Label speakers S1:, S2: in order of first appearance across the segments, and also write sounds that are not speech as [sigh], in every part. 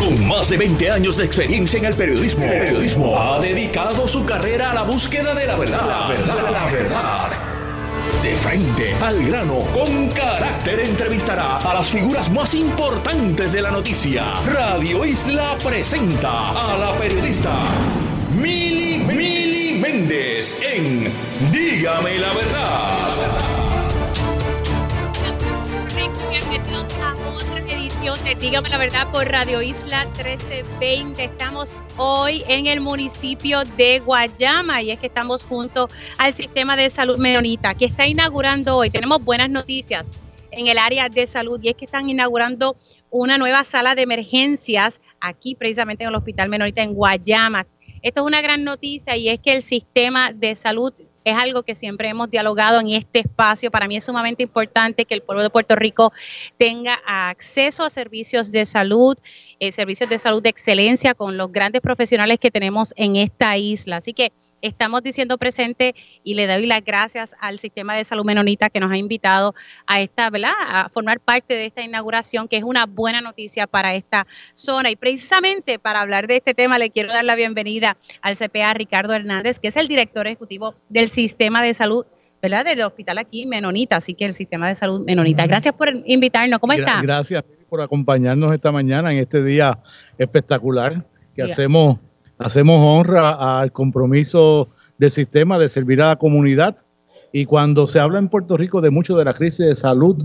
S1: Con más de 20 años de experiencia en el periodismo, periodismo ha dedicado su carrera a la búsqueda de la verdad. La verdad, la verdad. De frente al grano, con carácter entrevistará a las figuras más importantes de la noticia. Radio Isla presenta a la periodista Mili, Mili Méndez en Dígame la verdad.
S2: Dígame la verdad por Radio Isla 1320. Estamos hoy en el municipio de Guayama y es que estamos junto al sistema de salud menonita que está inaugurando hoy. Tenemos buenas noticias en el área de salud y es que están inaugurando una nueva sala de emergencias aquí precisamente en el Hospital Menonita en Guayama. Esto es una gran noticia y es que el sistema de salud es algo que siempre hemos dialogado en este espacio. Para mí es sumamente importante que el pueblo de Puerto Rico tenga acceso a servicios de salud, eh, servicios de salud de excelencia con los grandes profesionales que tenemos en esta isla. Así que estamos diciendo presente y le doy las gracias al sistema de salud menonita que nos ha invitado a esta, ¿verdad? A formar parte de esta inauguración, que es una buena noticia para esta zona. Y precisamente para hablar de este tema, le quiero dar la bienvenida al CPA Ricardo Hernández, que es el director ejecutivo del sistema de salud. ¿verdad? Del hospital aquí, Menonita, así que el sistema de salud Menonita. Gracias por invitarnos. ¿Cómo está?
S3: Gracias por acompañarnos esta mañana en este día espectacular que hacemos hacemos honra al compromiso del sistema de servir a la comunidad. Y cuando se habla en Puerto Rico de mucho de la crisis de salud,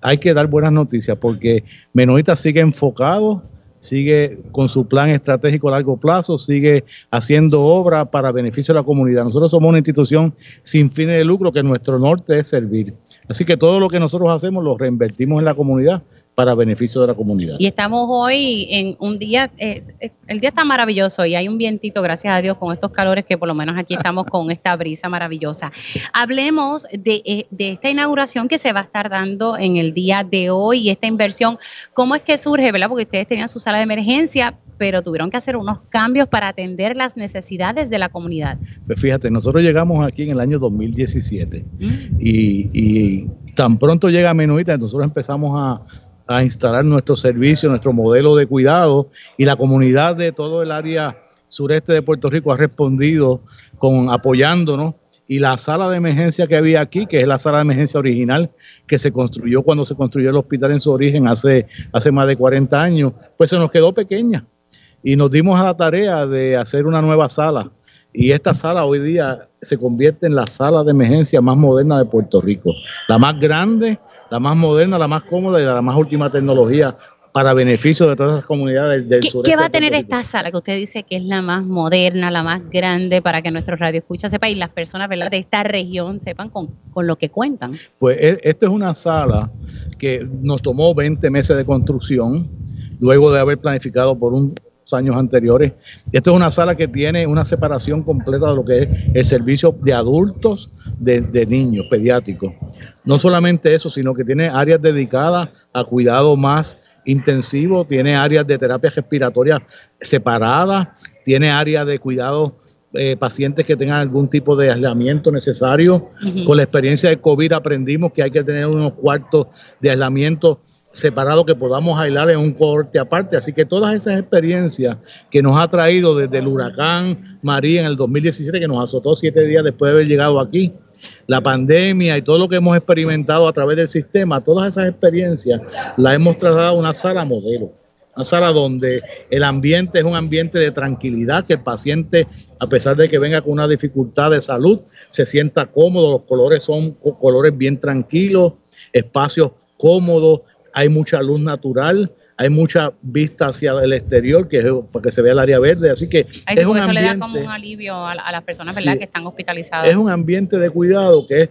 S3: hay que dar buenas noticias porque Menonita sigue enfocado, sigue con su plan estratégico a largo plazo, sigue haciendo obra para beneficio de la comunidad. Nosotros somos una institución sin fines de lucro que nuestro norte es servir. Así que todo lo que nosotros hacemos lo reinvertimos en la comunidad para beneficio de la comunidad.
S2: Y estamos hoy en un día, eh, eh, el día está maravilloso y hay un vientito, gracias a Dios, con estos calores que por lo menos aquí estamos con esta brisa maravillosa. Hablemos de, eh, de, esta inauguración que se va a estar dando en el día de hoy y esta inversión, ¿cómo es que surge, verdad? Porque ustedes tenían su sala de emergencia, pero tuvieron que hacer unos cambios para atender las necesidades de la comunidad.
S3: Pues fíjate, nosotros llegamos aquí en el año 2017 mm. y, y tan pronto llega Menuita, nosotros empezamos a a instalar nuestro servicio, nuestro modelo de cuidado y la comunidad de todo el área sureste de Puerto Rico ha respondido con apoyándonos y la sala de emergencia que había aquí, que es la sala de emergencia original que se construyó cuando se construyó el hospital en su origen hace, hace más de 40 años, pues se nos quedó pequeña y nos dimos a la tarea de hacer una nueva sala. Y esta sala hoy día se convierte en la sala de emergencia más moderna de Puerto Rico, la más grande la más moderna, la más cómoda y la más última tecnología para beneficio de todas las comunidades del,
S2: sur. ¿Qué va a tener esta sala que usted dice que es la más moderna, la más grande para que nuestros radioescuchas sepan y las personas ¿verdad? de esta región sepan con, con lo que cuentan?
S3: Pues e, esto es una sala que nos tomó 20 meses de construcción, luego de haber planificado por un años anteriores. Esto es una sala que tiene una separación completa de lo que es el servicio de adultos, de, niños pediátricos. No solamente eso, sino que tiene áreas dedicadas a cuidado más intensivo, tiene áreas de terapia respiratoria separadas, tiene áreas de cuidado eh, pacientes que tengan algún tipo de aislamiento necesario. Con la experiencia de COVID aprendimos que hay que tener unos cuartos de aislamiento separado que podamos aislar en un corte aparte. Así que todas esas experiencias que nos ha traído desde el huracán María en el 2017, que nos azotó siete días después de haber llegado aquí, la pandemia y todo lo que hemos experimentado a través del sistema, todas esas experiencias las hemos trasladado a una sala modelo. Una sala donde el ambiente es un ambiente de tranquilidad, que el paciente, a pesar de que venga con una dificultad de salud, se sienta cómodo, los colores son colores bien tranquilos, espacios cómodos, hay mucha luz natural, hay mucha vista hacia el exterior, que es para que se vea el área verde, así que
S2: es un eso le da como un alivio a, las personas ¿verdad? que están hospitalizadas.
S3: Es un ambiente de cuidado que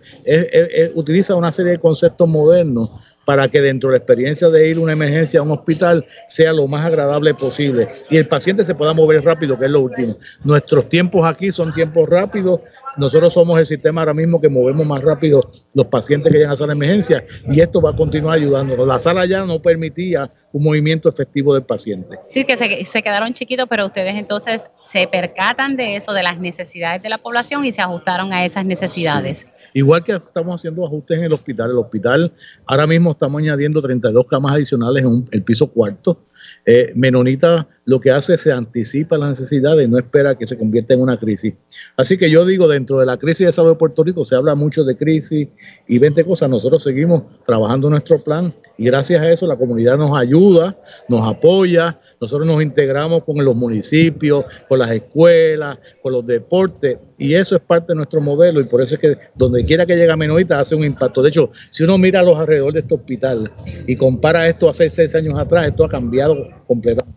S3: utiliza una serie de conceptos modernos para que dentro de la experiencia de ir a una emergencia a un hospital sea lo más agradable posible y el paciente se pueda mover rápido, que es lo último. Nuestros tiempos aquí son tiempos rápidos, nosotros somos el sistema ahora mismo que movemos más rápido los pacientes que llegan a sala de emergencia y esto va a continuar ayudándonos. La sala ya no permitía un movimiento efectivo del paciente.
S2: Sí, que se, quedaron chiquitos, pero ustedes entonces se percatan de eso, de las necesidades de la población y se ajustaron a esas necesidades.
S3: Igual que estamos haciendo ajustes en el hospital. El hospital ahora mismo estamos añadiendo 32 camas adicionales en el piso cuarto Eh, Menonita lo que hace es se anticipa las necesidades no espera que se convierta en una crisis. Así que yo digo, dentro de la crisis de salud de Puerto Rico se habla mucho de crisis y 20 cosas. Nosotros seguimos trabajando nuestro plan y gracias a eso la comunidad nos ayuda, nos apoya, nosotros nos integramos con los municipios, con las escuelas, con los deportes y eso es parte de nuestro modelo y por eso es que donde quiera que llega Menonita hace un impacto. De hecho, si uno mira a los alrededor de este hospital y compara esto hace seis años atrás, esto ha cambiado completamente.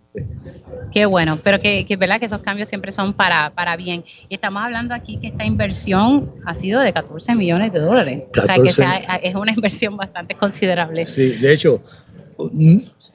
S2: Qué bueno, pero que, que verdad que esos cambios siempre son para, para bien. Y estamos hablando aquí que esta inversión ha sido de 14 millones de dólares. O sea que es una inversión bastante considerable.
S3: Sí, de hecho,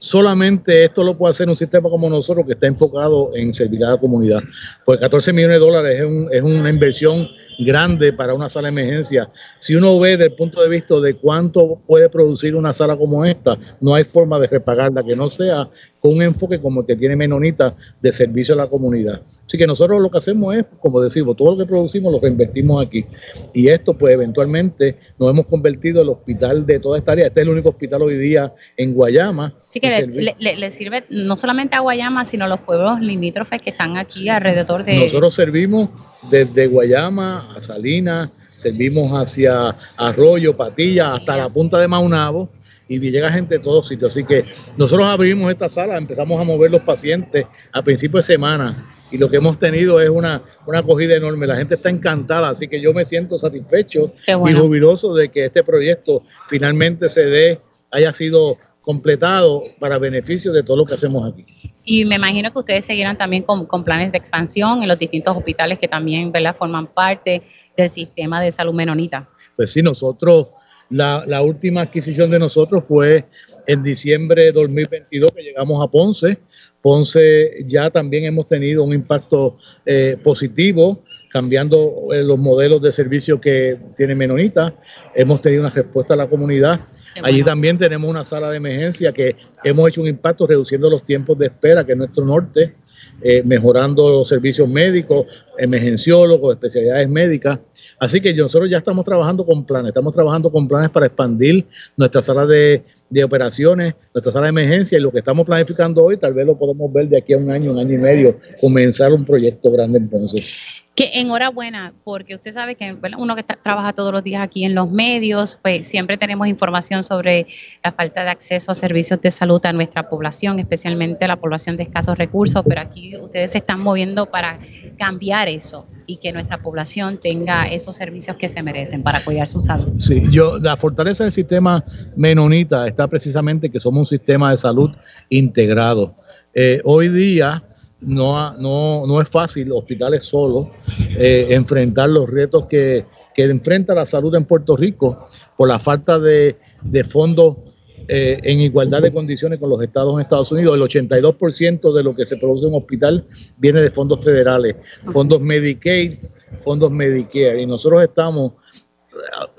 S3: solamente esto lo puede hacer un sistema como nosotros que está enfocado en servir a la comunidad. Pues 14 millones de dólares es, un, es una inversión grande para una sala de emergencia. Si uno ve desde el punto de vista de cuánto puede producir una sala como esta, no hay forma de repagarla que no sea con un enfoque como el que tiene Menonita de servicio a la comunidad. Así que nosotros lo que hacemos es, como decimos, todo lo que producimos lo reinvestimos aquí. Y esto, pues eventualmente nos hemos convertido en el hospital de toda esta área. Este es el único hospital hoy día en Guayama.
S2: Sí, que le, sirve no solamente a Guayama, sino a los pueblos limítrofes que están aquí alrededor de...
S3: Nosotros servimos desde Guayama a Salinas, servimos hacia Arroyo, Patilla, hasta la punta de Maunabo y llega gente de todos sitios. Así que nosotros abrimos esta sala, empezamos a mover los pacientes a principios de semana y lo que hemos tenido es una, una acogida enorme. La gente está encantada, así que yo me siento satisfecho y jubiloso de que este proyecto finalmente se dé, haya sido completado para beneficio de todo lo que hacemos aquí.
S2: Y me imagino que ustedes seguirán también con, planes de expansión en los distintos hospitales que también ¿verdad? forman parte del sistema de salud menonita.
S3: Pues sí, nosotros, la, la última adquisición de nosotros fue en diciembre de 2022 que llegamos a Ponce. Ponce ya también hemos tenido un impacto eh, positivo cambiando eh, los modelos de servicio que tiene Menonita. Hemos tenido una respuesta a la comunidad. Allí también tenemos una sala de emergencia que hemos hecho un impacto reduciendo los tiempos de espera, que es nuestro norte, eh, mejorando los servicios médicos, emergenciólogos, especialidades médicas. Así que nosotros ya estamos trabajando con planes, estamos trabajando con planes para expandir nuestra sala de, de operaciones, nuestra sala de emergencia y lo que estamos planificando hoy, tal vez lo podemos ver de aquí a un año, un año y medio, comenzar un proyecto grande entonces.
S2: Que enhorabuena, porque usted sabe que uno que trabaja todos los días aquí en los medios, pues siempre tenemos información sobre la falta de acceso a servicios de salud a nuestra población, especialmente la población de escasos recursos, pero aquí ustedes se están moviendo para cambiar eso y que nuestra población tenga esos servicios que se merecen para cuidar su salud.
S3: Sí, yo la fortaleza del sistema menonita está precisamente que somos un sistema de salud integrado. Eh, hoy día no, no, no es fácil, hospitales solos, eh, enfrentar los retos que, enfrenta la salud en Puerto Rico por la falta de, fondos eh, en igualdad de condiciones con los estados en Estados Unidos. El 82% de lo que se produce en un hospital viene de fondos federales, fondos Medicaid, fondos Medicare. Y nosotros estamos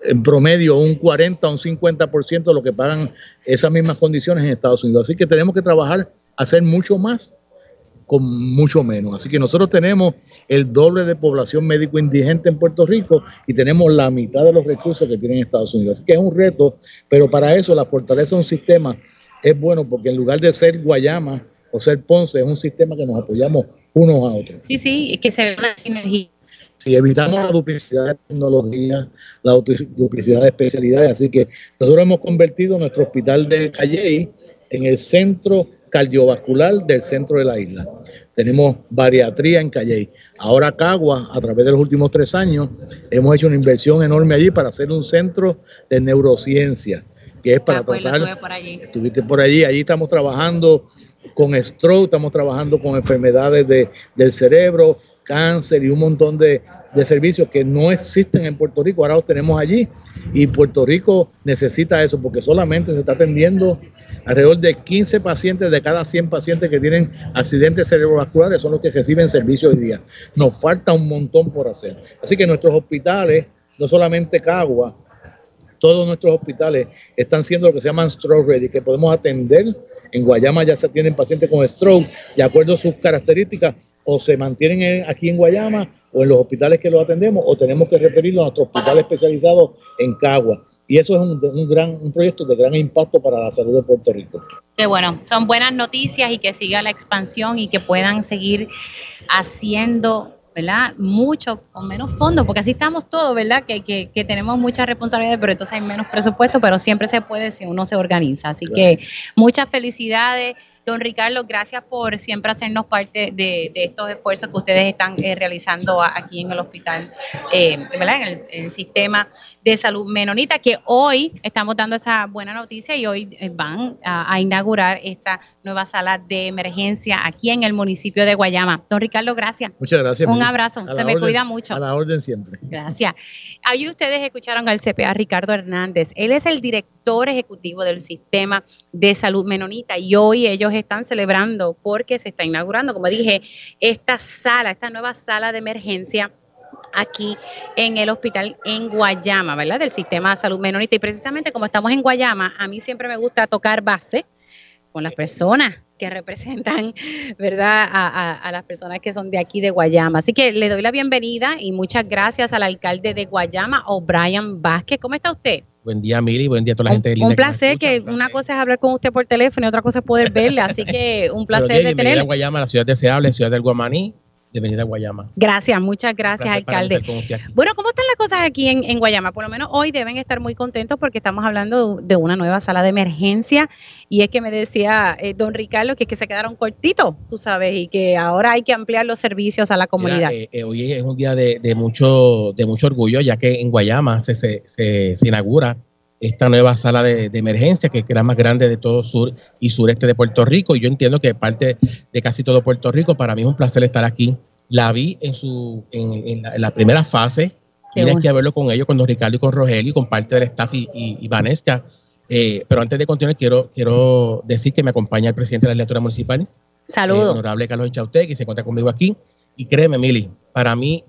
S3: en promedio un 40 o un 50% de lo que pagan esas mismas condiciones en Estados Unidos. Así que tenemos que trabajar, hacer mucho más con mucho menos. Así que nosotros tenemos el doble de población médico indigente en Puerto Rico y tenemos la mitad de los recursos que tienen Estados Unidos. Así que es un reto, pero para eso la fortaleza de un sistema es bueno porque en lugar de ser Guayama o ser Ponce, es un sistema que nos apoyamos unos a otros.
S2: Sí, sí, que se ve una sinergia.
S3: Si evitamos la duplicidad de tecnología, la duplicidad de especialidades, así que nosotros hemos convertido nuestro hospital de Calley en el centro cardiovascular del centro de la isla. Tenemos bariatría en Calley. Ahora Cagua, a través de los últimos tres años, hemos hecho una inversión enorme allí para hacer un centro de neurociencia, que es para tratar... Por allí. Estuviste por allí, allí estamos trabajando con stroke, estamos trabajando con enfermedades de, del cerebro, cáncer y un montón de, servicios que no existen en Puerto Rico, ahora los tenemos allí y Puerto Rico necesita eso porque solamente se está atendiendo alrededor de 15 pacientes de cada 100 pacientes que tienen accidentes cerebrovasculares son los que reciben servicio hoy día. Nos falta un montón por hacer. Así que nuestros hospitales, no solamente Cagua, todos nuestros hospitales están siendo lo que se llaman stroke ready, que podemos atender. En Guayama ya se atienden pacientes con stroke, de acuerdo a sus características, o se mantienen aquí en Guayama o en los hospitales que los atendemos o tenemos que referirlo a nuestro hospital especializado en Cagua. Y eso es un, gran, un proyecto de gran impacto para la salud de Puerto Rico.
S2: Que bueno, son buenas noticias y que siga la expansión y que puedan seguir haciendo ¿verdad? Mucho con menos fondos, porque así estamos todos, ¿verdad? Que, que, que, tenemos muchas responsabilidades, pero entonces hay menos presupuesto, pero siempre se puede si uno se organiza. Así que muchas felicidades. Don Ricardo, gracias por siempre hacernos parte de, estos esfuerzos que ustedes están eh, realizando aquí en el hospital, eh, ¿verdad? En el, sistema de salud menonita, que hoy estamos dando esa buena noticia y hoy eh, van a, inaugurar esta nueva sala de emergencia aquí en el municipio de Guayama. Don Ricardo, gracias.
S3: Muchas gracias.
S2: Un abrazo. Se me cuida mucho.
S3: A la orden siempre.
S2: Gracias. Ahí ustedes escucharon al CPA Ricardo Hernández. Él es el director ejecutivo del sistema de salud menonita y hoy ellos están celebrando porque se está inaugurando, como dije, esta sala, esta nueva sala de emergencia aquí en el hospital en Guayama, ¿verdad? Del sistema de salud menonita. Y precisamente como estamos en Guayama, a mí siempre me gusta tocar base con las personas que representan, [laughs] ¿verdad?, a, las personas que son de aquí de Guayama. Así que le doy la bienvenida y muchas gracias al alcalde de Guayama, O'Brien Vázquez. ¿Cómo está usted?
S4: Buen día, Mili. Buen día a toda la gente
S2: de Un placer, que, una cosa es hablar con usted por teléfono y otra cosa es poder verle. Así que un placer de tenerle.
S4: a Guayama, la ciudad deseable, ciudad del Guamaní. Bienvenida a Guayama.
S2: Gracias, muchas gracias, alcalde. Bueno, ¿cómo están las cosas aquí en, Guayama? Por lo menos hoy deben estar muy contentos porque estamos hablando de una nueva sala de emergencia y es que me decía eh, don Ricardo que, que se quedaron cortitos, tú sabes, y que ahora hay que ampliar los servicios a la comunidad.
S4: Eh, eh, hoy es un día de, mucho, de mucho orgullo ya que en Guayama se, se, se, inaugura esta nueva sala de, emergencia que es la más grande de todo sur y sureste de Puerto Rico. Y yo entiendo que parte de casi todo Puerto Rico, para mí es un placer estar aquí la vi en, su, en, la, primera fase. Tienes que verlo con ellos, con Don Ricardo y con Rogelio y con parte del staff y, y, Vanessa. Eh, pero antes de continuar, quiero, quiero decir que me acompaña el presidente de la legislatura municipal.
S2: Saludos.
S4: El honorable Carlos Enchaute, que se encuentra conmigo aquí. Y créeme, Mili, para mí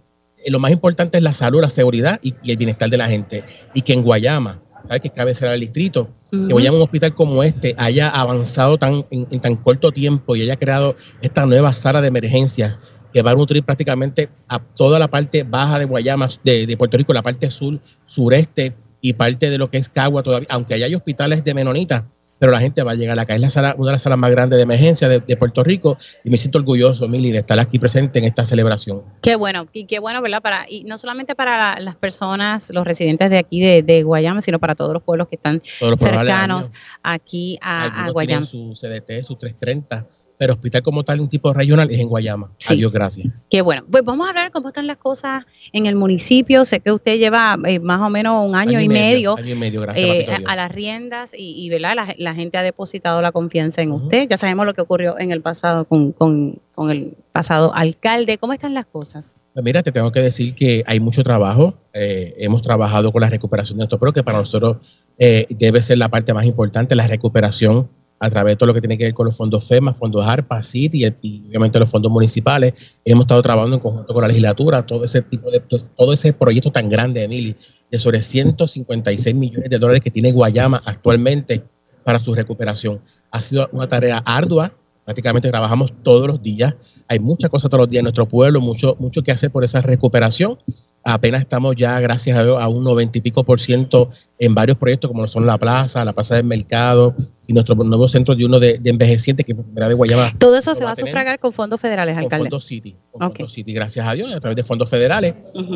S4: eh, lo más importante es la salud, la seguridad y, el bienestar de la gente. Y que en Guayama, ¿sabes? Que es cabecera del distrito, que Guayama, un hospital como este, haya avanzado tan, en, en, tan corto tiempo y haya creado esta nueva sala de emergencia que va a nutrir prácticamente a toda la parte baja de Guayama, de, Puerto Rico, la parte sur, sureste y parte de lo que es Cagua todavía, aunque allá hay hospitales de menonitas, pero la gente va a llegar acá. Es la sala, una de las salas más grandes de emergencia de, Puerto Rico y me siento orgulloso, Mili, de estar aquí presente en esta celebración.
S2: Qué bueno, y qué bueno, ¿verdad? Para, y no solamente para las personas, los residentes de aquí de, Guayama, sino para todos los pueblos que están cercanos aquí a, a Guayama.
S4: Su CDT, su 330 pero hospital como tal, un tipo regional, es en Guayama. Adiós, gracias.
S2: Qué bueno. Pues vamos a hablar cómo están las cosas en el municipio. Sé que usted lleva eh, más o menos un año, y, medio,
S4: año y medio gracias, eh,
S2: a, las riendas y, ¿verdad? La, gente ha depositado la confianza en usted. Ya sabemos lo que ocurrió en el pasado con, con, con el pasado alcalde. ¿Cómo están las cosas?
S4: Pues mira, te tengo que decir que hay mucho trabajo. Eh, hemos trabajado con la recuperación de esto, pero que para nosotros debe ser la parte más importante, la recuperación a través de todo lo que tiene que ver con los fondos FEMA, fondos ARPA, CITI y, obviamente los fondos municipales. Hemos estado trabajando en conjunto con la legislatura, todo ese tipo de, todo ese proyecto tan grande, Emily, de sobre 156 millones de dólares que tiene Guayama actualmente para su recuperación. Ha sido una tarea ardua, prácticamente trabajamos todos los días. Hay muchas cosas todos los días en nuestro pueblo, mucho, mucho que hacer por esa recuperación apenas estamos ya, gracias a Dios, a un noventa y pico por ciento en varios proyectos, como son la plaza, la plaza del mercado y nuestro nuevo centro de uno de, envejecientes que de Guayama.
S2: Todo eso se va a sufragar con fondos federales,
S4: alcalde. Con fondos City, con fondos City, gracias a Dios, a través de fondos federales.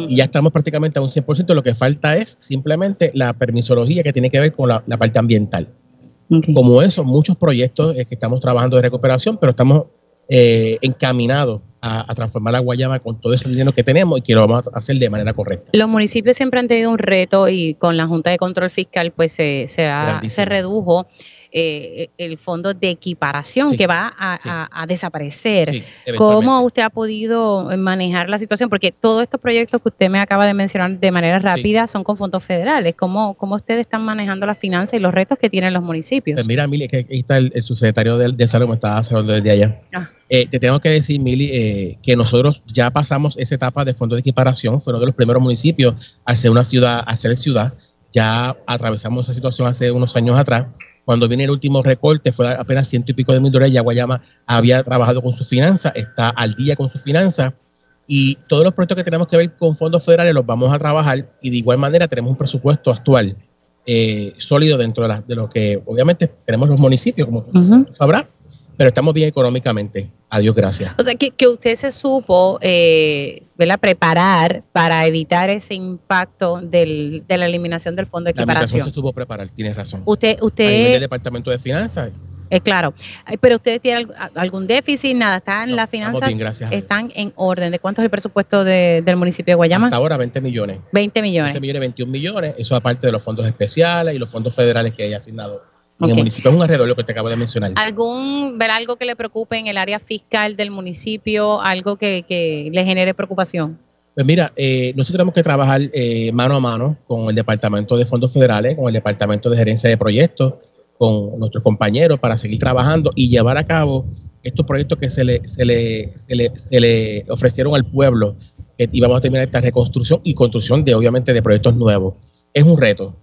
S4: Y ya estamos prácticamente a un 100%. Lo que falta es simplemente la permisología que tiene que ver con la, parte ambiental. Como eso, muchos proyectos que estamos trabajando de recuperación, pero estamos eh, encaminados a, transformar la Guayama con todo ese dinero que tenemos y que lo vamos a hacer de manera correcta.
S2: Los municipios siempre han tenido un reto y con la Junta de Control Fiscal pues se, se redujo eh, el fondo de equiparación que va a, desaparecer. ¿Cómo usted ha podido manejar la situación? Porque todos estos proyectos que usted me acaba de mencionar de manera rápida son con fondos federales. ¿Cómo, ¿Cómo ustedes están manejando las finanzas y los retos que tienen los municipios?
S4: Pues mira, Mili, que ahí está el, subsecretario de, de Salud, me estaba hablando desde allá. Ah. Eh, te tengo que decir, Mili, eh, que nosotros ya pasamos esa etapa de fondo de equiparación. Fue uno de los primeros municipios a ser una ciudad, a ser ciudad. Ya atravesamos esa situación hace unos años atrás Cuando viene el último recorte, fue apenas ciento y pico de mil dólares. Ya Guayama había trabajado con su finanza, está al día con su finanza. Y todos los proyectos que tenemos que ver con fondos federales los vamos a trabajar. Y de igual manera tenemos un presupuesto actual eh, sólido dentro de, de, lo que obviamente tenemos los municipios, como uh sabrá, pero estamos bien económicamente. Adiós, gracias.
S2: O sea, que, que usted se supo eh, preparar para evitar ese impacto del, de la eliminación del fondo de equiparación.
S4: La se supo preparar, tienes razón.
S2: Usted, usted. A
S4: nivel del Departamento de Finanzas.
S2: Es claro. Pero usted tiene algún déficit, nada, están
S4: no,
S2: las finanzas.
S4: Bien, gracias
S2: están en orden. ¿De cuánto es el presupuesto de, del municipio de Guayama?
S4: Hasta ahora 20 millones.
S2: 20 millones.
S4: 20 millones, 21 millones. Eso aparte de los fondos especiales y los fondos federales que hay asignado en okay. el municipio. Es un alrededor lo que te acabo de mencionar.
S2: ¿Algún, ver algo que le preocupe en el área fiscal del municipio? ¿Algo que, que le genere preocupación?
S4: Pues mira, eh, nosotros tenemos que trabajar eh, mano a mano con el Departamento de Fondos Federales, con el Departamento de Gerencia de Proyectos, con nuestros compañeros para seguir trabajando y llevar a cabo estos proyectos que se le, se le, se le, se le ofrecieron al pueblo, que íbamos a terminar esta reconstrucción y construcción de, obviamente, de proyectos nuevos. Es un reto.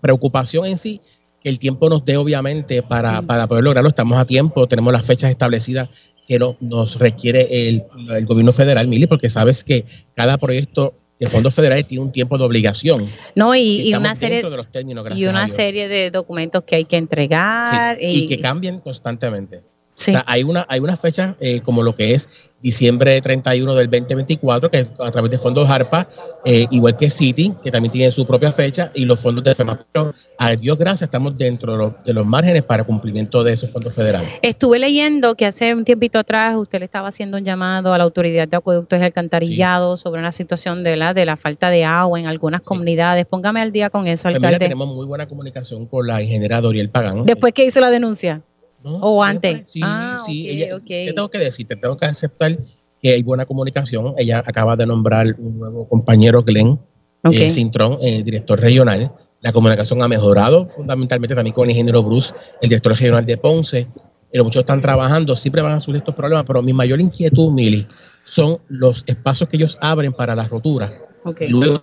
S4: Preocupación en sí, que el tiempo nos dé, obviamente, para, para poder lograrlo. Estamos a tiempo, tenemos las fechas establecidas que no, nos requiere el, el gobierno federal, Mili, porque sabes que cada proyecto de fondos federales tiene un tiempo de obligación.
S2: No, y, y una serie de los términos, y una serie de documentos que hay que entregar.
S4: Sí, y, y, que cambian constantemente. Sí. O sea, hay una, hay una fecha eh, como lo que es diciembre 31 del 2024, que a través de fondos ARPA, eh, igual que City, que también tiene su propia fecha, y los fondos de FEMA. Pero a Dios gracias, estamos dentro de los, de los márgenes para cumplimiento de esos fondos federales.
S2: Estuve leyendo que hace un tiempito atrás usted le estaba haciendo un llamado a la Autoridad de Acueductos y Alcantarillado sí. sobre una situación de la, de la falta de agua en algunas sí. comunidades. Póngame al día con eso,
S4: pues
S2: alcalde.
S4: Mira, tenemos muy buena comunicación con la ingeniera Doriel Pagán.
S2: Después que hizo la denuncia.
S4: No,
S2: o antes.
S4: Sí,
S2: ah,
S4: sí.
S2: okay,
S4: ella,
S2: okay.
S4: Te tengo que decir, te tengo que aceptar que hay buena comunicación. Ella acaba de nombrar un nuevo compañero, Glenn okay. eh, Cintrón, eh, director regional. La comunicación ha mejorado, fundamentalmente también con el ingeniero Bruce, el director regional de Ponce. Eh, los muchos están trabajando, siempre van a surgir estos problemas, pero mi mayor inquietud, Mili, son los espacios que ellos abren para las roturas.
S2: Okay.
S4: Luego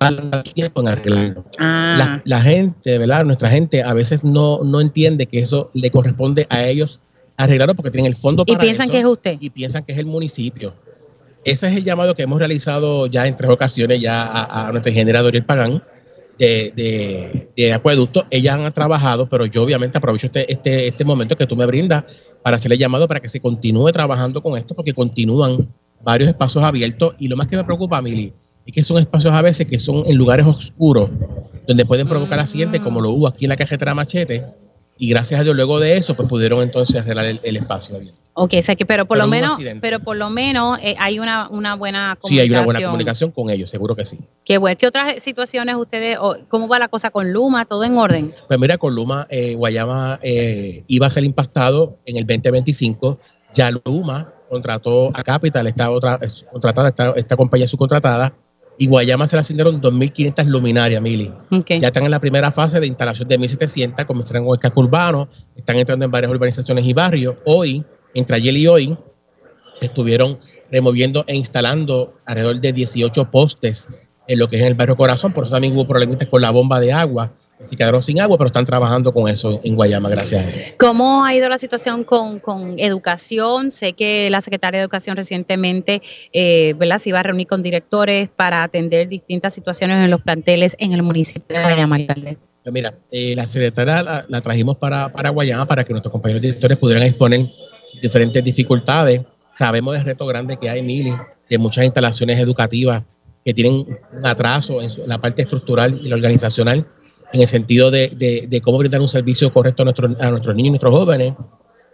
S4: tiempo en arreglarlo. Ah. La, la, gente, ¿verdad? Nuestra gente a veces no, no entiende que eso le corresponde a ellos arreglarlo porque tienen el fondo para
S2: Y piensan
S4: eso,
S2: que es usted.
S4: Y piensan que es el municipio. Ese es el llamado que hemos realizado ya en tres ocasiones ya a, a nuestra ingeniera Doriel Pagán de, de, de, acueducto. Ellas han trabajado, pero yo obviamente aprovecho este, este, este momento que tú me brindas para hacerle llamado para que se continúe trabajando con esto porque continúan varios espacios abiertos y lo más que me preocupa, Mili, es que son espacios a veces que son en lugares oscuros donde pueden provocar accidentes como lo hubo aquí en la carretera Machete y gracias a Dios luego de eso pues pudieron entonces arreglar el, el espacio abierto.
S2: Ok, o sea que pero por pero lo menos pero por lo menos eh, hay una, una buena comunicación.
S4: Sí, hay una buena comunicación con ellos, seguro que sí.
S2: Qué bueno. ¿Qué otras situaciones ustedes o, cómo va la cosa con Luma? ¿Todo en orden?
S4: Pues mira, con Luma eh, Guayama eh, iba a ser impactado en el 2025. Ya Luma contrató a Capital, esta otra contratada, esta, esta compañía subcontratada y Guayama se le asignaron 2.500 luminarias, Mili.
S2: Okay.
S4: Ya están en la primera fase de instalación de 1.700, comenzaron con el casco urbano, están entrando en varias urbanizaciones y barrios. Hoy, entre ayer y hoy, estuvieron removiendo e instalando alrededor de 18 postes en lo que es el barrio Corazón, por eso también hubo problemitas con la bomba de agua, se quedaron sin agua, pero están trabajando con eso en Guayama, gracias a.
S2: ¿Cómo ha ido la situación con, con educación? Sé que la Secretaria de Educación recientemente eh, ¿verdad? se iba a reunir con directores para atender distintas situaciones en los planteles en el municipio de Guayama, alcalde.
S4: Pues mira, eh, la secretaria la, la, trajimos para, para Guayama para que nuestros compañeros directores pudieran exponer diferentes dificultades. Sabemos el reto grande que hay, Mili, de muchas instalaciones educativas que tienen un atraso en, la parte estructural y la organizacional, en el sentido de, de, cómo brindar un servicio correcto a, nuestro, a, nuestros niños y nuestros jóvenes.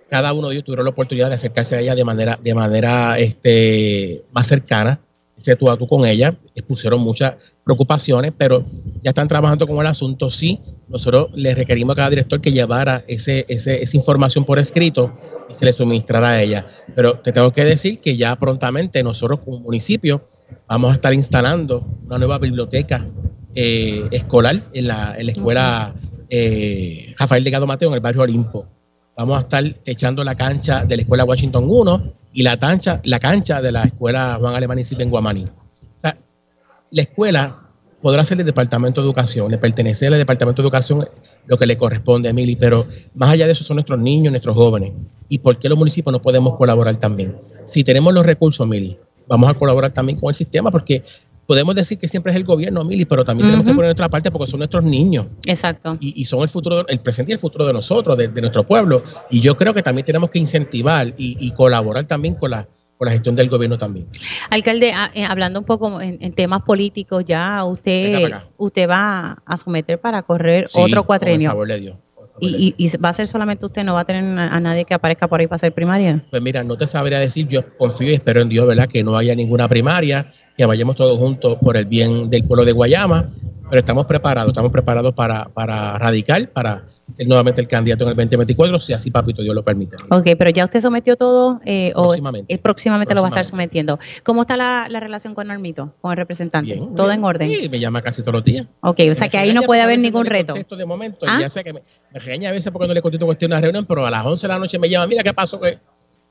S4: Cada uno de ellos tuvieron la oportunidad de acercarse a ella de manera, de manera este, más cercana, se tú a tú con ella, expusieron muchas preocupaciones, pero ya están trabajando con el asunto. Sí, nosotros le requerimos a cada director que llevara ese, ese, esa información por escrito y se le suministrara a ella. Pero te tengo que decir que ya prontamente nosotros como municipio vamos a estar instalando una nueva biblioteca eh, escolar en la, escuela eh, Rafael Delgado Mateo en el barrio Olimpo. Vamos a estar echando la cancha de la escuela Washington 1 y la, cancha, la cancha de la escuela Juan Alemán y en Guamaní. O sea, la escuela podrá ser del Departamento de Educación, le pertenece al Departamento de Educación lo que le corresponde a Emily, pero más allá de eso son nuestros niños, nuestros jóvenes. ¿Y por qué los municipios no podemos colaborar también? Si tenemos los recursos, Emily, vamos a colaborar también con el sistema porque podemos decir que siempre es el gobierno, Mili, pero también tenemos que poner nuestra parte porque son nuestros niños.
S2: Exacto.
S4: Y, son el futuro, el presente y el futuro de nosotros, de, nuestro pueblo. Y yo creo que también tenemos que incentivar y, colaborar también con la, con la gestión del gobierno también.
S2: Alcalde, ah, eh, hablando un poco en, temas políticos, ya usted, usted va a someter para correr otro cuatrenio. Por favor de Dios. ¿Y, va a ser solamente usted? ¿No va a tener a nadie que aparezca por ahí para hacer primaria?
S4: Pues mira, no te sabría decir, yo confío y espero en Dios, ¿verdad? Que no haya ninguna primaria, que vayamos todos juntos por el bien del pueblo de Guayama, pero estamos preparados, estamos preparados para, para radicar, para ser nuevamente el candidato en el 2024, si así Papito Dios lo permite.
S2: Ok, pero ya usted sometió todo eh, próximamente. o próximamente, lo va a estar sometiendo. ¿Cómo está la, relación con Normito, con el representante? ¿Todo en orden?
S4: Sí, me llama casi todos los días.
S2: Ok, o sea que ahí no puede haber ningún reto.
S4: de momento, ¿Ah? ya sé que me, me, regaña a veces porque no le contesto cuestión de una reunión, pero a las 11 de la noche me llama, mira qué pasó, que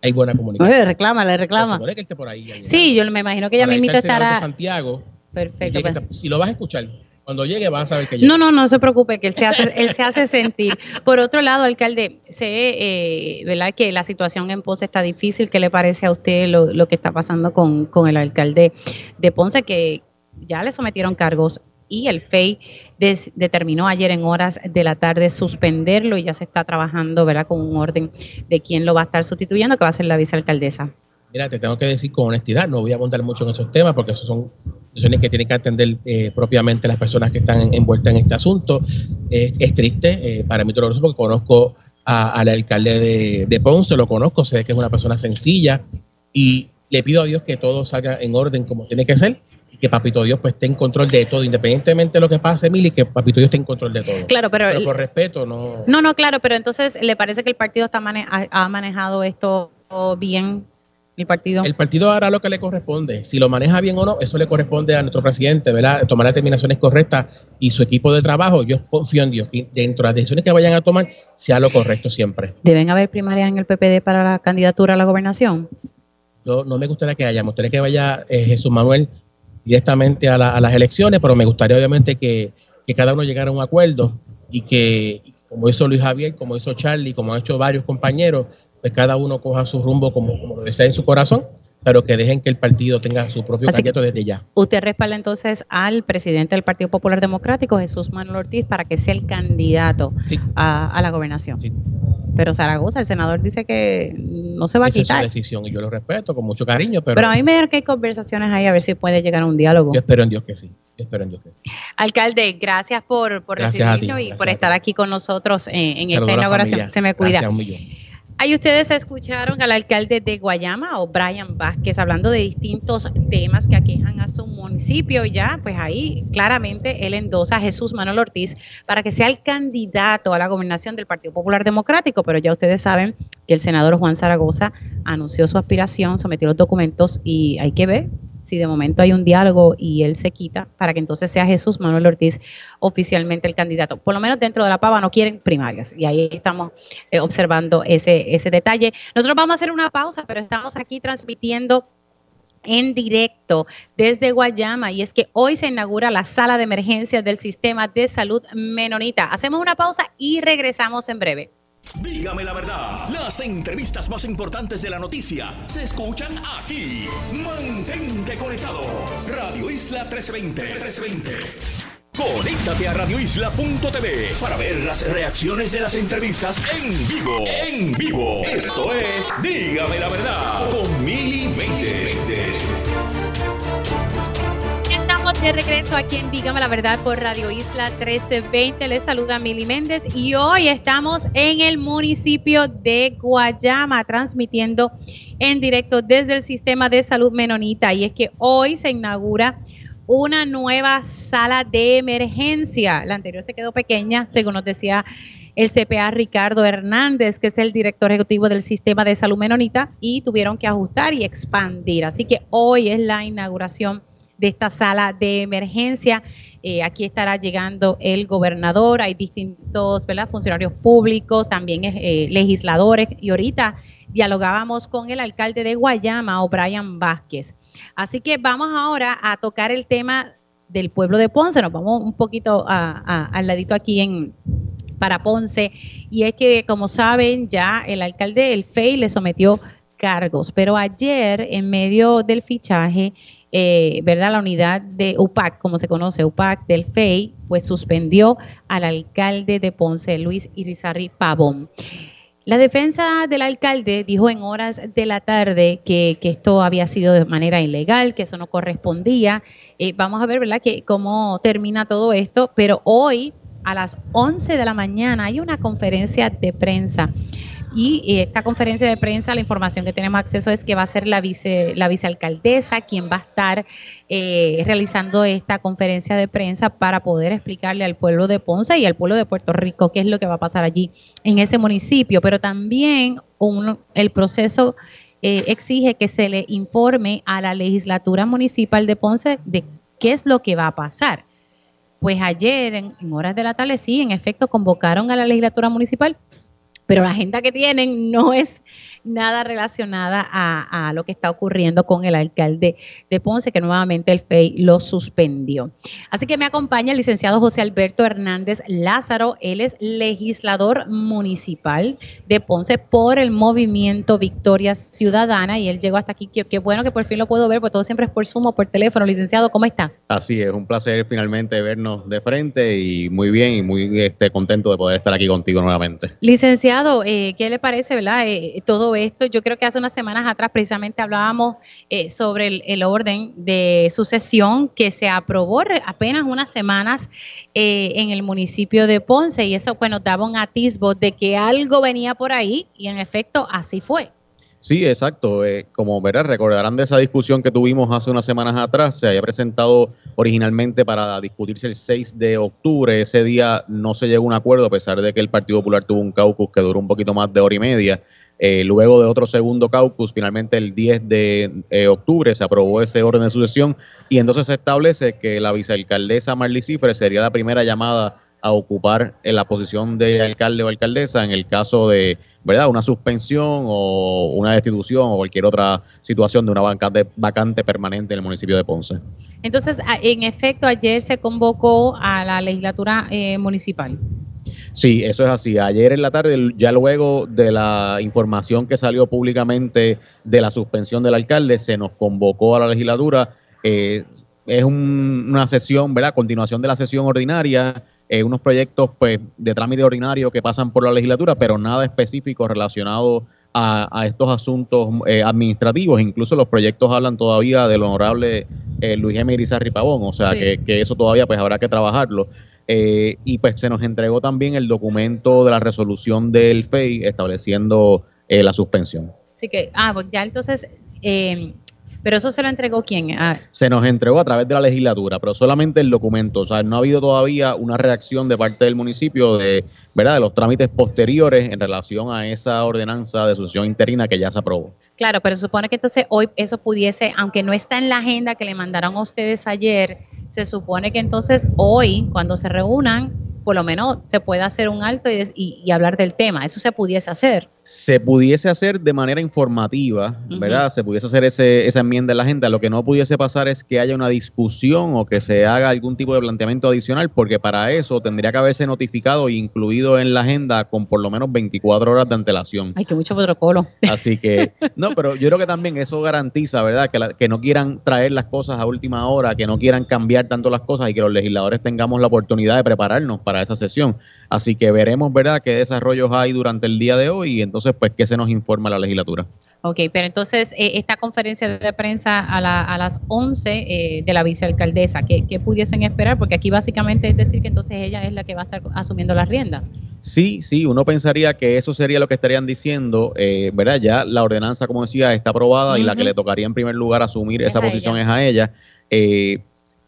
S4: hay buena comunicación.
S2: le reclama, le reclama.
S4: que esté por ahí.
S2: sí, yo me imagino que ella misma estará.
S4: Santiago.
S2: Perfecto.
S4: Pues. si lo vas a escuchar, cuando llegue vas a saber que
S2: llega. No, no, no se preocupe, que él se hace, él se hace sentir. Por otro lado, alcalde, sé eh, ¿verdad? que la situación en Ponce está difícil. ¿Qué le parece a usted lo, que está pasando con, el alcalde de Ponce? Que ya le sometieron cargos y el FEI determinó ayer en horas de la tarde suspenderlo y ya se está trabajando ¿verdad? con un orden de quién lo va a estar sustituyendo, que va a ser la vicealcaldesa.
S4: Mira, te tengo que decir con honestidad, no voy a montar mucho en esos temas porque esos son situaciones que tienen que atender eh, propiamente las personas que están envueltas en este asunto. es triste, eh, para mí doloroso porque conozco al alcalde de, Ponce, lo conozco, sé que es una persona sencilla y le pido a Dios que todo salga en orden como tiene que ser y que Papito Dios pues esté en control de todo, independientemente de lo que pase, Emily, que Papito Dios esté en control de todo.
S2: Claro, pero,
S4: pero por respeto, no.
S2: No, no, claro, pero entonces le parece que el partido está ha manejado esto bien el partido.
S4: El partido hará lo que le corresponde. Si lo maneja bien o no, eso le corresponde a nuestro presidente, ¿verdad? Tomar las determinaciones correctas y su equipo de trabajo. Yo confío en Dios que dentro de las decisiones que vayan a tomar sea lo correcto siempre.
S2: ¿Deben haber primarias en el PPD para la candidatura a la gobernación?
S4: Yo no me gustaría que haya, me gustaría que vaya eh, Jesús Manuel directamente a, las elecciones, pero me gustaría obviamente que, que cada uno llegara a un acuerdo y que, como hizo Luis Javier, como hizo Charlie, como han hecho varios compañeros, pues cada uno coja su rumbo como, como lo desea en su corazón, pero que dejen que el partido tenga su propio candidato desde ya.
S2: ¿Usted respalda entonces al presidente del Partido Popular Democrático, Jesús Manuel Ortiz, para que sea el candidato a, la gobernación? Sí. Pero Zaragoza, el senador dice que no se va a quitar.
S4: Es su decisión y yo lo respeto con mucho cariño. Pero,
S2: pero a mí me da que hay conversaciones ahí a ver si puede llegar a un diálogo.
S4: Yo espero en Dios que sí. Yo espero en Dios que sí.
S2: Alcalde, gracias por, por recibirnos y por estar aquí con nosotros en, esta inauguración. Se me cuida. un millón. Ahí ustedes escucharon al alcalde de Guayama, o Brian Vázquez, hablando de distintos temas que aquejan a su municipio. Ya, pues ahí claramente él endosa a Jesús Manuel Ortiz para que sea el candidato a la gobernación del Partido Popular Democrático. Pero ya ustedes saben que el senador Juan Zaragoza anunció su aspiración, sometió los documentos y hay que ver si de momento hay un diálogo y él se quita, para que entonces sea Jesús Manuel Ortiz oficialmente el candidato. Por lo menos dentro de la pava no quieren primarias y ahí estamos eh, observando ese, ese detalle. Nosotros vamos a hacer una pausa, pero estamos aquí transmitiendo en directo desde Guayama y es que hoy se inaugura la sala de emergencias del sistema de salud menonita. Hacemos una pausa y regresamos en breve.
S1: Dígame la verdad, las entrevistas más importantes de la noticia se escuchan aquí. Mantente conectado. Radio Isla 1320. 1320. Conéctate a radioisla.tv para ver las reacciones de las entrevistas en vivo. En vivo. Esto es Dígame la verdad con Mili
S2: de regreso aquí en Dígame la Verdad por Radio Isla 1320. Les saluda Mili Méndez y hoy estamos en el municipio de Guayama transmitiendo en directo desde el sistema de salud menonita. Y es que hoy se inaugura una nueva sala de emergencia. La anterior se quedó pequeña, según nos decía el CPA Ricardo Hernández, que es el director ejecutivo del sistema de salud menonita, y tuvieron que ajustar y expandir. Así que hoy es la inauguración de esta sala de emergencia. Eh, aquí estará llegando el gobernador, hay distintos funcionarios públicos, también eh, legisladores, y ahorita dialogábamos con el alcalde de Guayama, O'Brien Vázquez. Así que vamos ahora a tocar el tema del pueblo de Ponce. Nos vamos un poquito al ladito aquí en para Ponce. Y es que, como saben, ya el alcalde, el FEI, le sometió cargos. Pero ayer, en medio del fichaje, eh, ¿verdad? La unidad de UPAC, como se conoce, UPAC del FEI, pues suspendió al alcalde de Ponce, Luis Irizarri Pavón. La defensa del alcalde dijo en horas de la tarde que, esto había sido de manera ilegal, que eso no correspondía. Eh, vamos a ver, ¿verdad?, que cómo termina todo esto, pero hoy a las 11 de la mañana hay una conferencia de prensa y esta conferencia de prensa, la información que tenemos acceso es que va a ser la, vice, la vicealcaldesa quien va a estar eh, realizando esta conferencia de prensa para poder explicarle al pueblo de Ponce y al pueblo de Puerto Rico qué es lo que va a pasar allí en ese municipio. Pero también el proceso eh, exige que se le informe a la legislatura municipal de Ponce de qué es lo que va a pasar. Pues ayer, en horas de la tarde, sí, en efecto, convocaron a la legislatura municipal pero la agenda que tienen no es nada relacionada a, lo que está ocurriendo con el alcalde de Ponce, que nuevamente el FEI lo suspendió. Así que me acompaña el licenciado José Alberto Hernández Lázaro, él es legislador municipal de Ponce por el movimiento Victoria Ciudadana y él llegó hasta aquí. Qué, bueno que por fin lo puedo ver, porque todo siempre es por Zoom o por teléfono. Licenciado, ¿cómo está?
S5: Así es, un placer finalmente vernos de frente y muy bien y muy este, contento de poder estar aquí contigo nuevamente.
S2: Licenciado, eh, ¿qué le parece, verdad? Eh, todo esto. Yo creo que hace unas semanas atrás precisamente hablábamos eh, sobre el, orden de sucesión que se aprobó apenas unas semanas eh, en el municipio de Ponce y eso pues nos daba un atisbo de que algo venía por ahí y en efecto así fue.
S5: Sí, exacto. Eh, como verás, recordarán de esa discusión que tuvimos hace unas semanas atrás. Se había presentado originalmente para discutirse el 6 de octubre. Ese día no se llegó a un acuerdo, a pesar de que el Partido Popular tuvo un caucus que duró un poquito más de hora y media. Eh, luego de otro segundo caucus, finalmente el 10 de eh, octubre se aprobó ese orden de sucesión y entonces se establece que la vicealcaldesa Marley Cifre sería la primera llamada a ocupar en la posición de alcalde o alcaldesa en el caso de verdad una suspensión o una destitución o cualquier otra situación de una vacante, vacante permanente en el municipio de Ponce.
S2: Entonces, en efecto, ayer se convocó a la legislatura eh, municipal.
S5: Sí, eso es así. Ayer en la tarde, ya luego de la información que salió públicamente de la suspensión del alcalde, se nos convocó a la legislatura. Eh, es una sesión, ¿verdad? Continuación de la sesión ordinaria, eh, unos proyectos pues, de trámite ordinario que pasan por la legislatura, pero nada específico relacionado a, estos asuntos eh, administrativos. Incluso los proyectos hablan todavía del honorable Luis M. Irizarri Pavón, o sea que, que, eso todavía pues habrá que trabajarlo. Eh, y pues se nos entregó también el documento de la resolución del FEI estableciendo eh, la suspensión.
S2: Así que, ah, pues ya entonces, eh, pero eso se lo entregó quién? Ah.
S5: Se nos entregó a través de la legislatura, pero solamente el documento. O sea, no ha habido todavía una reacción de parte del municipio de, ¿verdad? de los trámites posteriores en relación a esa ordenanza de sucesión interina que ya se aprobó.
S2: Claro, pero se supone que entonces hoy eso pudiese, aunque no está en la agenda que le mandaron a ustedes ayer, se supone que entonces hoy, cuando se reúnan, por lo menos se pueda hacer un alto y, hablar del tema. Eso se pudiese hacer.
S5: Se pudiese hacer de manera informativa, ¿verdad? Se pudiese hacer ese, esa enmienda en la agenda. Lo que no pudiese pasar es que haya una discusión o que se haga algún tipo de planteamiento adicional, porque para eso tendría que haberse notificado e incluido en la agenda con por lo menos 24 horas de antelación.
S2: Ay, que mucho protocolo. [laughs]
S5: Así que, no, pero yo creo que también eso garantiza, ¿verdad? Que, que no quieran traer las cosas a última hora, que no quieran cambiar tanto las cosas y que los legisladores tengamos la oportunidad de prepararnos para esa sesión. Así que veremos, ¿verdad?, qué desarrollos hay durante el día de hoy y entonces, pues, qué se nos informa la legislatura.
S2: Ok, pero entonces, eh, esta conferencia de prensa a, las 11 eh, de la vicealcaldesa, ¿qué, ¿qué, pudiesen esperar? Porque aquí básicamente es decir que entonces ella es la que va a estar asumiendo la rienda.
S5: Sí, sí, uno pensaría que eso sería lo que estarían diciendo, eh, ¿verdad? Ya la ordenanza, como decía, está aprobada y la que le tocaría en primer lugar asumir esa posición es a ella.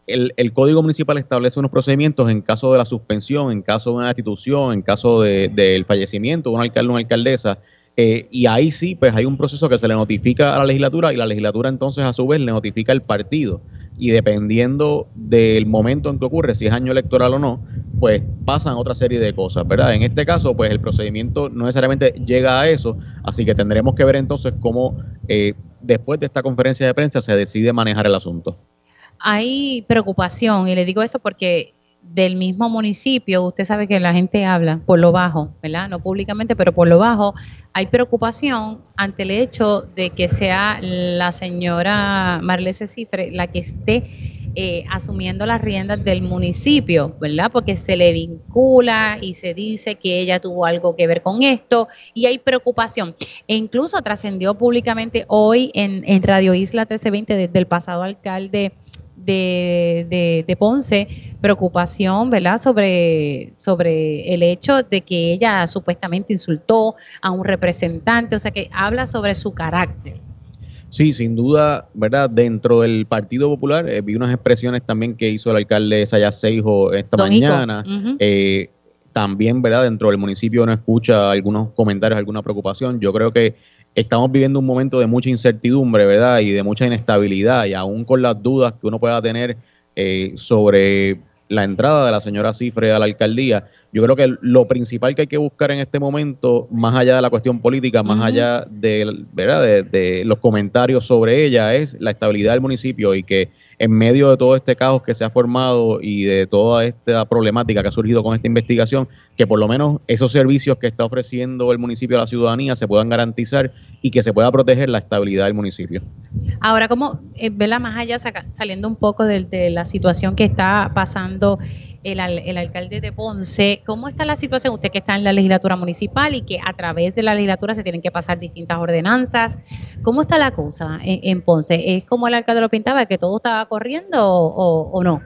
S5: El, Código Municipal establece unos procedimientos en caso de la suspensión, en caso de una destitución, en caso del fallecimiento de un alcalde o una alcaldesa. Eh, y ahí sí, pues hay un proceso que se le notifica a la legislatura y la legislatura entonces a su vez le notifica al partido. Y dependiendo del momento en que ocurre, si es año electoral o no, pues pasan otra serie de cosas, ¿verdad? En este caso, pues el procedimiento no necesariamente llega a eso, así que tendremos que ver entonces cómo eh, después de esta conferencia de prensa se decide manejar el asunto.
S2: Hay preocupación, y le digo esto porque del mismo municipio, usted sabe que la gente habla por lo bajo, ¿verdad? No públicamente, pero por lo bajo, hay preocupación ante el hecho de que sea la señora Marlese Cifre la que esté eh, asumiendo las riendas del municipio, ¿verdad? Porque se le vincula y se dice que ella tuvo algo que ver con esto y hay preocupación. E incluso trascendió públicamente hoy en, en Radio Isla TC20 desde el pasado alcalde de, Ponce preocupación, ¿verdad?, sobre, sobre el hecho de que ella supuestamente insultó a un representante, o sea que habla sobre su carácter.
S5: Sí, sin duda, ¿verdad? Dentro del Partido Popular eh, vi unas expresiones también que hizo el alcalde Sayas Seijo esta mañana. Eh, también, ¿verdad? Dentro del municipio no escucha algunos comentarios, alguna preocupación. Yo creo que estamos viviendo un momento de mucha incertidumbre, ¿verdad? Y de mucha inestabilidad, y aún con las dudas que uno pueda tener eh, sobre la entrada de la señora Cifre a la alcaldía, yo creo que lo principal que hay que buscar en este momento, más allá de la cuestión política, más allá de, ¿verdad? De, los comentarios sobre ella, es la estabilidad del municipio y que en medio de todo este caos que se ha formado y de toda esta problemática que ha surgido con esta investigación, que por lo menos esos servicios que está ofreciendo el municipio a la ciudadanía se puedan garantizar y que se pueda proteger la estabilidad del municipio.
S2: Ahora, como, eh, vela más allá, saliendo un poco de la situación que está pasando el, el, alcalde de Ponce. ¿Cómo está la situación? Usted que está en la legislatura municipal y que a través de la legislatura se tienen que pasar distintas ordenanzas. ¿Cómo está la cosa en, Ponce? ¿Es como el alcalde lo pintaba, que todo estaba corriendo o, no?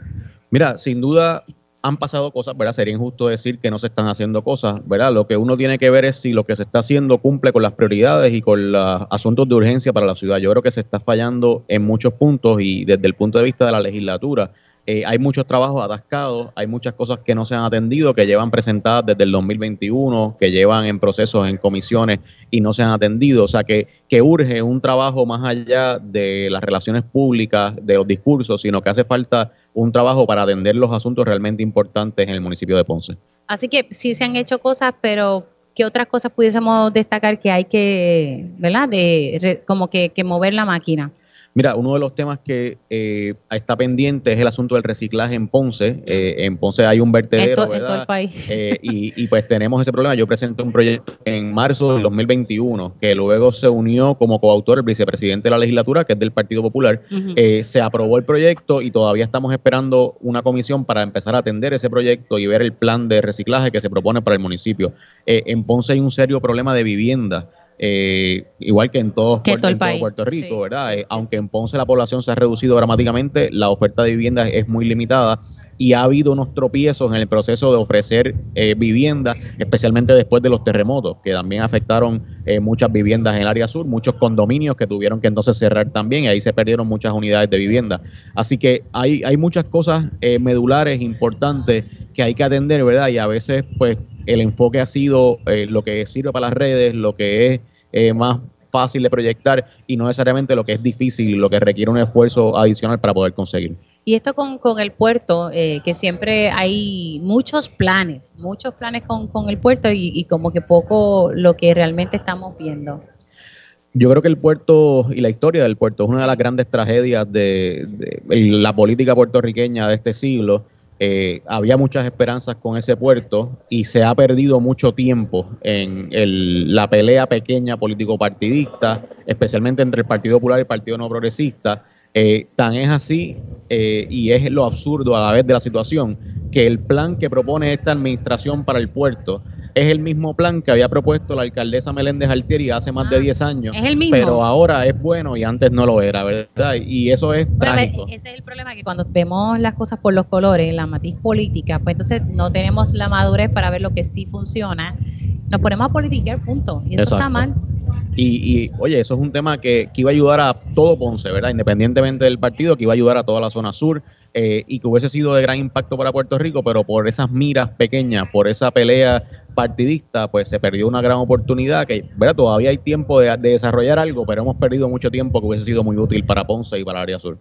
S5: Mira, sin duda han pasado cosas, ¿verdad? Sería injusto decir que no se están haciendo cosas, ¿verdad? Lo que uno tiene que ver es si lo que se está haciendo cumple con las prioridades y con los asuntos de urgencia para la ciudad. Yo creo que se está fallando en muchos puntos y desde el punto de vista de la legislatura eh, hay muchos trabajos atascados, hay muchas cosas que no se han atendido, que llevan presentadas desde el 2021, que llevan en procesos, en comisiones y no se han atendido. O sea, que, que urge un trabajo más allá de las relaciones públicas, de los discursos, sino que hace falta un trabajo para atender los asuntos realmente importantes en el municipio de Ponce.
S2: Así que sí se han hecho cosas, pero ¿qué otras cosas pudiésemos destacar que hay que, ¿verdad? De, como que, que mover la máquina.
S5: Mira, uno de los temas que eh, está pendiente es el asunto del reciclaje en Ponce. Eh, en Ponce hay un vertedero, ¿verdad? Eh, y, pues tenemos ese problema. Yo presenté un proyecto en marzo del 2021 que luego se unió como coautor el vicepresidente de la legislatura, que es del Partido Popular. se aprobó el proyecto y todavía estamos esperando una comisión para empezar a atender ese proyecto y ver el plan de reciclaje que se propone para el municipio. en Ponce hay un serio problema de vivienda. Eh, igual que en, todo, Puerto, Rico, ¿verdad? Eh, aunque en Ponce la población se ha reducido dramáticamente, la oferta de viviendas es muy limitada y ha habido unos tropiezos en el proceso de ofrecer eh, viviendas, especialmente después de los terremotos, que también afectaron muchas viviendas en el área sur, muchos condominios que tuvieron que entonces cerrar también, y ahí se perdieron muchas unidades de vivienda. Así que hay, hay muchas cosas medulares importantes que hay que atender, ¿verdad? Y a veces, pues, el enfoque ha sido lo que sirve para las redes, lo que es eh, más fácil de proyectar y no necesariamente lo que es difícil y lo que requiere un esfuerzo adicional para poder conseguir.
S2: Y esto con, el puerto, eh, que siempre hay muchos planes, muchos planes con, el puerto y, como que poco lo que realmente estamos viendo.
S5: Yo creo que el puerto y la historia del puerto es una de las grandes tragedias de la política puertorriqueña de este siglo eh, había muchas esperanzas con ese puerto y se ha perdido mucho tiempo en la pelea pequeña político-partidista, especialmente entre el Partido Popular y el Partido No Progresista. Eh, tan es así, eh, y es lo absurdo a la vez de la situación, que el plan que propone esta administración para el puerto es el mismo plan que había propuesto la alcaldesa Meléndez Altieri hace más de 10 ah, años.
S2: Es el mismo.
S5: Pero ahora es bueno y antes no lo era, ¿verdad? Y eso es trágico.
S2: Ese es el problema, que cuando vemos las cosas por los colores, la matiz política, pues entonces no tenemos la madurez para ver lo que sí funciona. Nos ponemos a politiquear, punto. Y eso está mal.
S5: Y, y, oye, eso es un tema que, que, iba a ayudar a todo Ponce, ¿verdad? Independientemente del partido, que iba a ayudar a toda la zona sur eh, y que hubiese sido de gran impacto para Puerto Rico, pero por esas miras pequeñas, por esa pelea partidista, pues se perdió una gran oportunidad que, ¿verdad? Todavía hay tiempo de, desarrollar algo, pero hemos perdido mucho tiempo que hubiese sido muy útil para Ponce y para el área sur.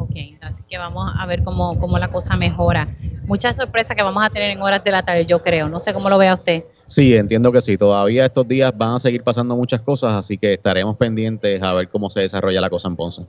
S2: Ok, así que vamos a ver cómo, cómo la cosa mejora. Mucha sorpresa que vamos a tener en horas de la tarde, yo creo. No sé cómo lo vea usted.
S5: Sí, entiendo que sí. Todavía estos días van a seguir pasando muchas cosas, así que estaremos pendientes a ver cómo se desarrolla la cosa en Ponce.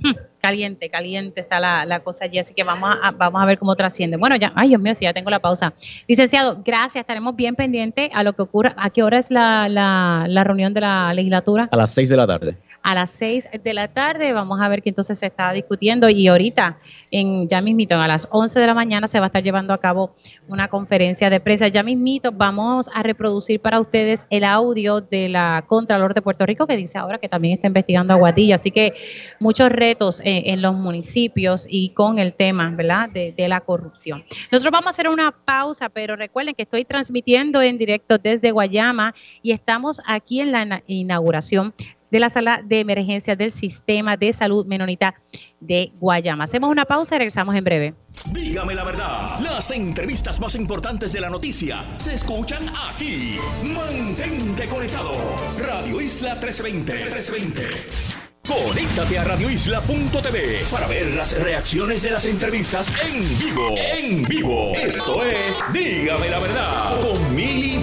S2: hmm, caliente, caliente está la, cosa allí, así que vamos a, vamos a ver cómo trasciende. Bueno, ya, ay Dios mío, sí, ya tengo la pausa. Licenciado, gracias, estaremos bien pendientes a lo que ocurra. ¿A qué hora es la, la reunión de la legislatura?
S5: A las seis de la tarde
S2: a las 6 de la tarde. Vamos a ver qué entonces se está discutiendo y ahorita, en ya mismito, a las 11 de la mañana se va a estar llevando a cabo una conferencia de prensa. Ya mismito vamos a reproducir para ustedes el audio de la Contralor de Puerto Rico que dice ahora que también está investigando a Guatilla. Así que muchos retos eh, en los municipios y con el tema, ¿verdad?, de, de la corrupción. Nosotros vamos a hacer una pausa, pero recuerden que estoy transmitiendo en directo desde Guayama y estamos aquí en la inauguración de la sala de emergencia del sistema de salud menonita de Guayama. Hacemos una pausa y regresamos en breve.
S1: Dígame la verdad, las entrevistas más importantes de la noticia se escuchan aquí. Mantente conectado. Radio Isla 1320. 1320. Conéctate a radioisla.tv para ver las reacciones de las entrevistas en vivo. En vivo. Esto es Dígame la verdad con Mili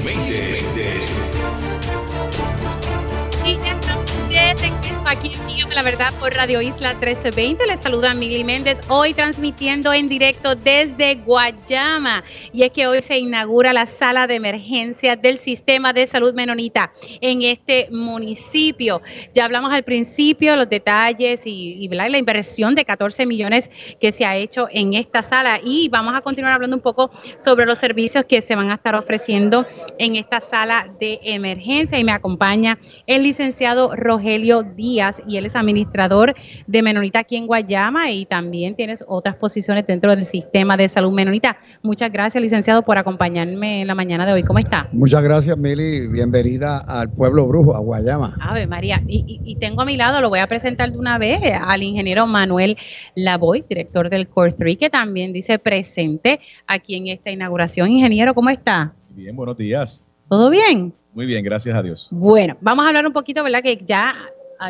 S1: Méndez.
S2: aquí en la Verdad por Radio Isla 1320. Les saluda Mili Méndez, hoy transmitiendo en directo desde Guayama. Y es que hoy se inaugura la sala de emergencia del Sistema de Salud Menonita en este municipio. Ya hablamos al principio los detalles y, la inversión de 14 millones que se ha hecho en esta sala. Y vamos a continuar hablando un poco sobre los servicios que se van a estar ofreciendo en esta sala de emergencia. Y me acompaña el licenciado Rogelio Díaz y él es administrador de Menonita aquí en Guayama y también tienes otras posiciones dentro del sistema de salud Menonita. Muchas gracias, licenciado, por acompañarme en la mañana de hoy. ¿Cómo está?
S6: Muchas gracias, Mili. Bienvenida al pueblo brujo, a Guayama.
S2: Ave María. Y, tengo a mi lado, lo voy a presentar de una vez, al ingeniero Manuel Lavoy, director del Core 3, que también dice presente aquí en esta inauguración. Ingeniero, ¿cómo está?
S7: Bien, buenos días.
S2: ¿Todo bien?
S7: Muy bien, gracias a Dios.
S2: Bueno, vamos a hablar un poquito, ¿verdad? Que ya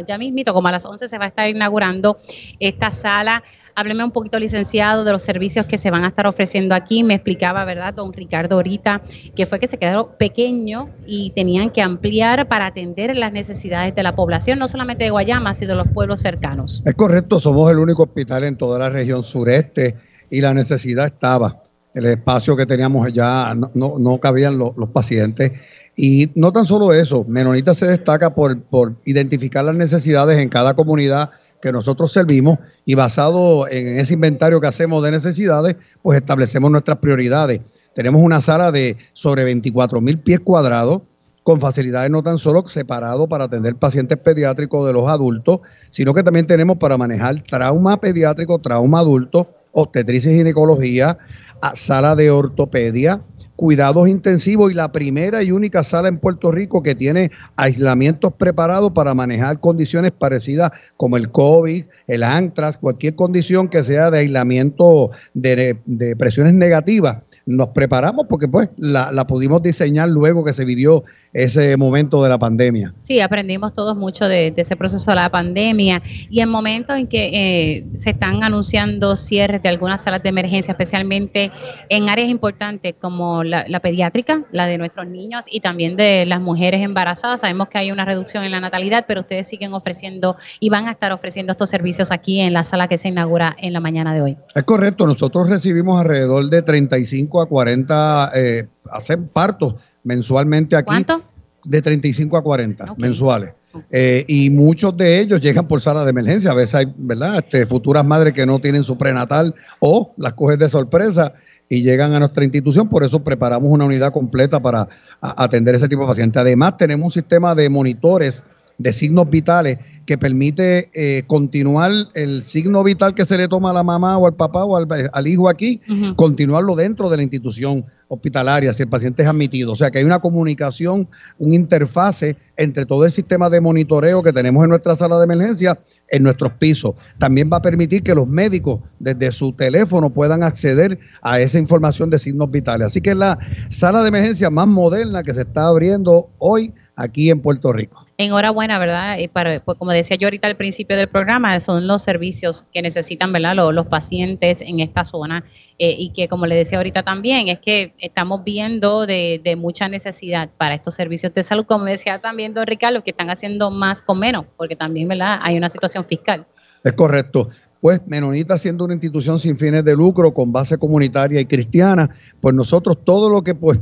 S2: ya mismito, como a las 11 se va a estar inaugurando esta sala. Hábleme un poquito, licenciado, de los servicios que se van a estar ofreciendo aquí. Me explicaba, ¿verdad, don Ricardo, ahorita, que fue que se quedó pequeño y tenían que ampliar para atender las necesidades de la población, no solamente de Guayama, sino de los pueblos cercanos.
S6: Es correcto, somos el único hospital en toda la región sureste y la necesidad estaba. El espacio que teníamos ya no, no, cabían los pacientes y no tan solo eso, Menonita se destaca por, identificar las necesidades en cada comunidad que nosotros servimos y basado en ese inventario que hacemos de necesidades, pues establecemos nuestras prioridades. Tenemos una sala de sobre 24 mil pies cuadrados con facilidades no tan solo separados para atender pacientes pediátricos de los adultos, sino que también tenemos para manejar trauma pediátrico, trauma adulto, obstetricia y ginecología, sala de ortopedia, cuidados intensivos y la primera y única sala en Puerto Rico que tiene aislamientos preparados para manejar condiciones parecidas como el COVID, el antrax, cualquier condición que sea de aislamiento de, de presiones negativas nos preparamos porque pues la, la, pudimos diseñar luego que se vivió ese momento de la pandemia.
S2: Sí, aprendimos todos mucho de, ese proceso de la pandemia y en momentos en que eh, se están anunciando cierres de algunas salas de emergencia, especialmente en áreas importantes como la, la pediátrica, la de nuestros niños y también de las mujeres embarazadas. Sabemos que hay una reducción en la natalidad, pero ustedes siguen ofreciendo y van a estar ofreciendo estos servicios aquí en la sala que se inaugura en la mañana de hoy.
S6: Es correcto, nosotros recibimos alrededor de 35 a 40 eh, hacen partos mensualmente aquí.
S2: ¿Cuánto?
S6: De 35 a 40 mensuales. Eh, y muchos de ellos llegan por sala de emergencia. A veces hay, ¿verdad? Este, futuras madres que no tienen su prenatal o las coges de sorpresa y llegan a nuestra institución. Por eso preparamos una unidad completa para atender ese tipo de pacientes. Además, tenemos un sistema de monitores de signos vitales que permite eh, continuar el signo vital que se le toma a la mamá o al papá o al, hijo aquí, continuarlo dentro de la institución hospitalaria si el paciente es admitido. O sea que hay una comunicación, un interfase entre todo el sistema de monitoreo que tenemos en nuestra sala de emergencia en nuestros pisos. También va a permitir que los médicos desde su teléfono puedan acceder a esa información de signos vitales. Así que es la sala de emergencia más moderna que se está abriendo hoy aquí en Puerto Rico.
S2: Enhorabuena, ¿verdad? Y para, pues, como decía yo ahorita al principio del programa, son los servicios que necesitan, ¿verdad? Los, los pacientes en esta zona eh, y que, como le decía ahorita también, es que estamos viendo de, de, mucha necesidad para estos servicios de salud, como decía también don Ricardo, que están haciendo más con menos, porque también, ¿verdad? Hay una situación fiscal.
S6: Es correcto. Pues Menonita siendo una institución sin fines de lucro, con base comunitaria y cristiana, pues nosotros todo lo que pues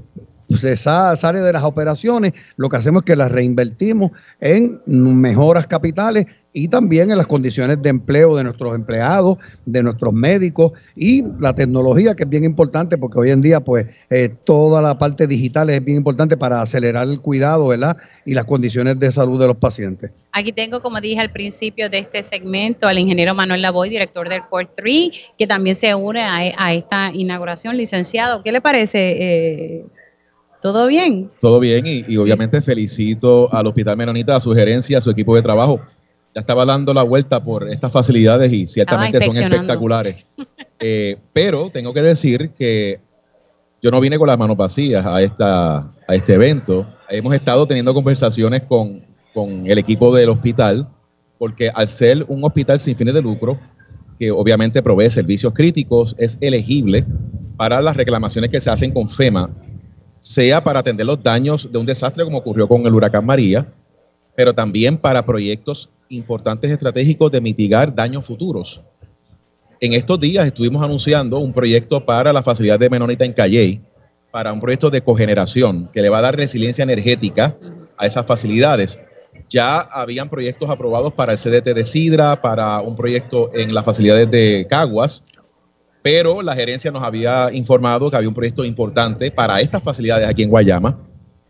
S6: se sale de las operaciones, lo que hacemos es que las reinvertimos en mejoras capitales y también en las condiciones de empleo de nuestros empleados, de nuestros médicos y la tecnología que es bien importante porque hoy en día pues eh, toda la parte digital es bien importante para acelerar el cuidado, ¿verdad? Y las condiciones de salud de los pacientes.
S2: Aquí tengo, como dije al principio de este segmento, al ingeniero Manuel Lavoy, director del Port 3, que también se une a, esta inauguración. Licenciado, ¿qué le parece? Eh, ¿Todo bien?
S7: Todo bien y, obviamente felicito al Hospital Menonita, a su gerencia, a su equipo de trabajo. Ya estaba dando la vuelta por estas facilidades y ciertamente son espectaculares. [laughs] Eh, pero tengo que decir que yo no vine con las manos vacías a, esta, a este evento. Hemos estado teniendo conversaciones con, con el equipo del hospital porque al ser un hospital sin fines de lucro, que obviamente provee servicios críticos, es elegible para las reclamaciones que se hacen con FEMA sea para atender los daños de un desastre como ocurrió con el huracán María, pero también para proyectos importantes estratégicos de mitigar daños futuros. En estos días estuvimos anunciando un proyecto para la facilidad de Menonita en Calley, para un proyecto de cogeneración que le va a dar resiliencia energética a esas facilidades. Ya habían proyectos aprobados para el CDT de Sidra, para un proyecto en las facilidades de Caguas, pero la gerencia nos había informado que había un proyecto importante para estas facilidades aquí en Guayama,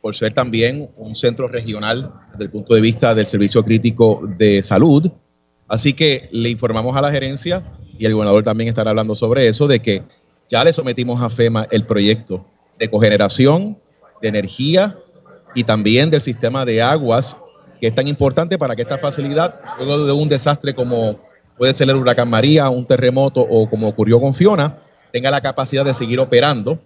S7: por ser también un centro regional desde el punto de vista del servicio crítico de salud. Así que le informamos a la gerencia y el gobernador también estará hablando sobre eso, de que ya le sometimos a FEMA el proyecto de cogeneración, de energía y también del sistema de aguas, que es tan importante para que esta facilidad, luego de un desastre como puede ser el huracán María, un terremoto o como ocurrió con Fiona, tenga la capacidad de seguir operando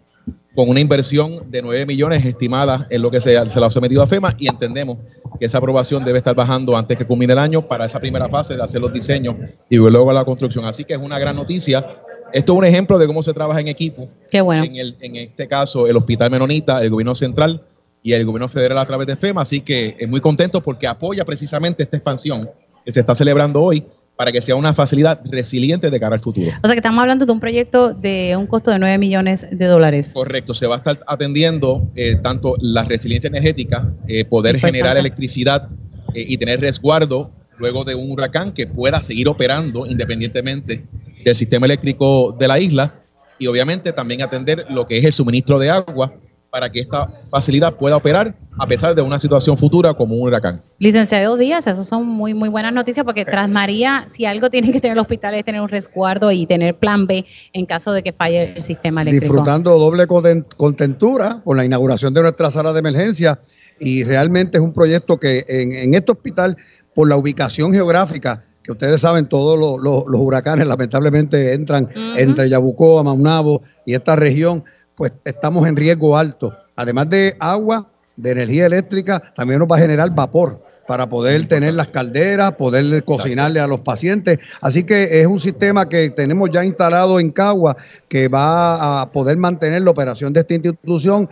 S7: con una inversión de 9 millones estimada en lo que se, se le ha sometido a FEMA y entendemos que esa aprobación debe estar bajando antes que culmine el año para esa primera fase de hacer los diseños y luego la construcción. Así que es una gran noticia. Esto es un ejemplo de cómo se trabaja en equipo.
S2: Qué bueno.
S7: En, el, en este caso, el Hospital Menonita, el gobierno central y el gobierno federal a través de FEMA. Así que es muy contento porque apoya precisamente esta expansión que se está celebrando hoy para que sea una facilidad resiliente de cara al futuro.
S2: O sea que estamos hablando de un proyecto de un costo de 9 millones de dólares.
S7: Correcto, se va a estar atendiendo eh, tanto la resiliencia energética, eh, poder generar electricidad eh, y tener resguardo luego de un huracán que pueda seguir operando independientemente del sistema eléctrico de la isla y obviamente también atender lo que es el suministro de agua para que esta facilidad pueda operar a pesar de una situación futura como un huracán.
S2: Licenciado Díaz, eso son muy muy buenas noticias porque tras María, si algo tiene que tener el hospital es tener un resguardo y tener plan B en caso de que falle el sistema eléctrico.
S6: Disfrutando doble contentura con la inauguración de nuestra sala de emergencia y realmente es un proyecto que en, este hospital, por la ubicación geográfica, que ustedes saben, todos los, huracanes lamentablemente entran entre Yabucoa, Maunabo y esta región, pues estamos en riesgo alto. Además de agua, de energía eléctrica, también nos va a generar vapor para poder tener las calderas, poder cocinarle a los pacientes. Así que es un sistema que tenemos ya instalado en Cagua que va a poder mantener la operación de esta institución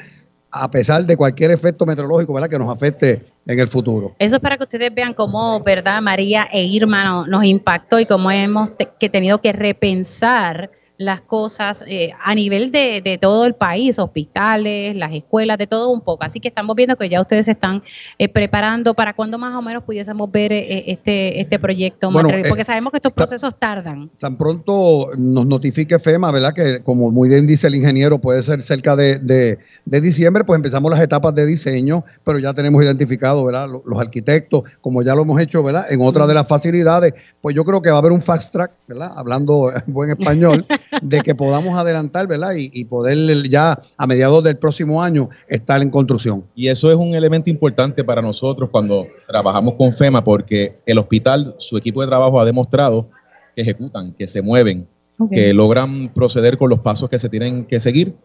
S6: a pesar de cualquier efecto meteorológico ¿verdad? que nos afecte en el futuro.
S2: Eso es para que ustedes vean cómo, ¿verdad? María e Irma nos impactó y cómo hemos que tenido que repensar las cosas eh, a nivel de, de, todo el país, hospitales, las escuelas, de todo un poco. Así que estamos viendo que ya ustedes se están eh, preparando para cuando más o menos pudiésemos ver eh, este, este proyecto, porque sabemos que estos procesos tardan.
S6: Tan pronto nos notifique FEMA, ¿verdad? Que como muy bien dice el ingeniero, puede ser cerca de, de, diciembre, pues empezamos las etapas de diseño, pero ya tenemos identificado, ¿verdad? Los, los arquitectos, como ya lo hemos hecho, ¿verdad? En otra de las facilidades, pues yo creo que va a haber un fast track, ¿verdad? Hablando [laughs] en buen español. [laughs] de que podamos adelantar, ¿verdad? Y, poder ya a mediados del próximo año estar en construcción.
S7: Y eso es un elemento importante para nosotros cuando trabajamos con FEMA, porque el hospital, su equipo de trabajo ha demostrado que ejecutan, que se mueven, que logran proceder con los pasos que se tienen que seguir,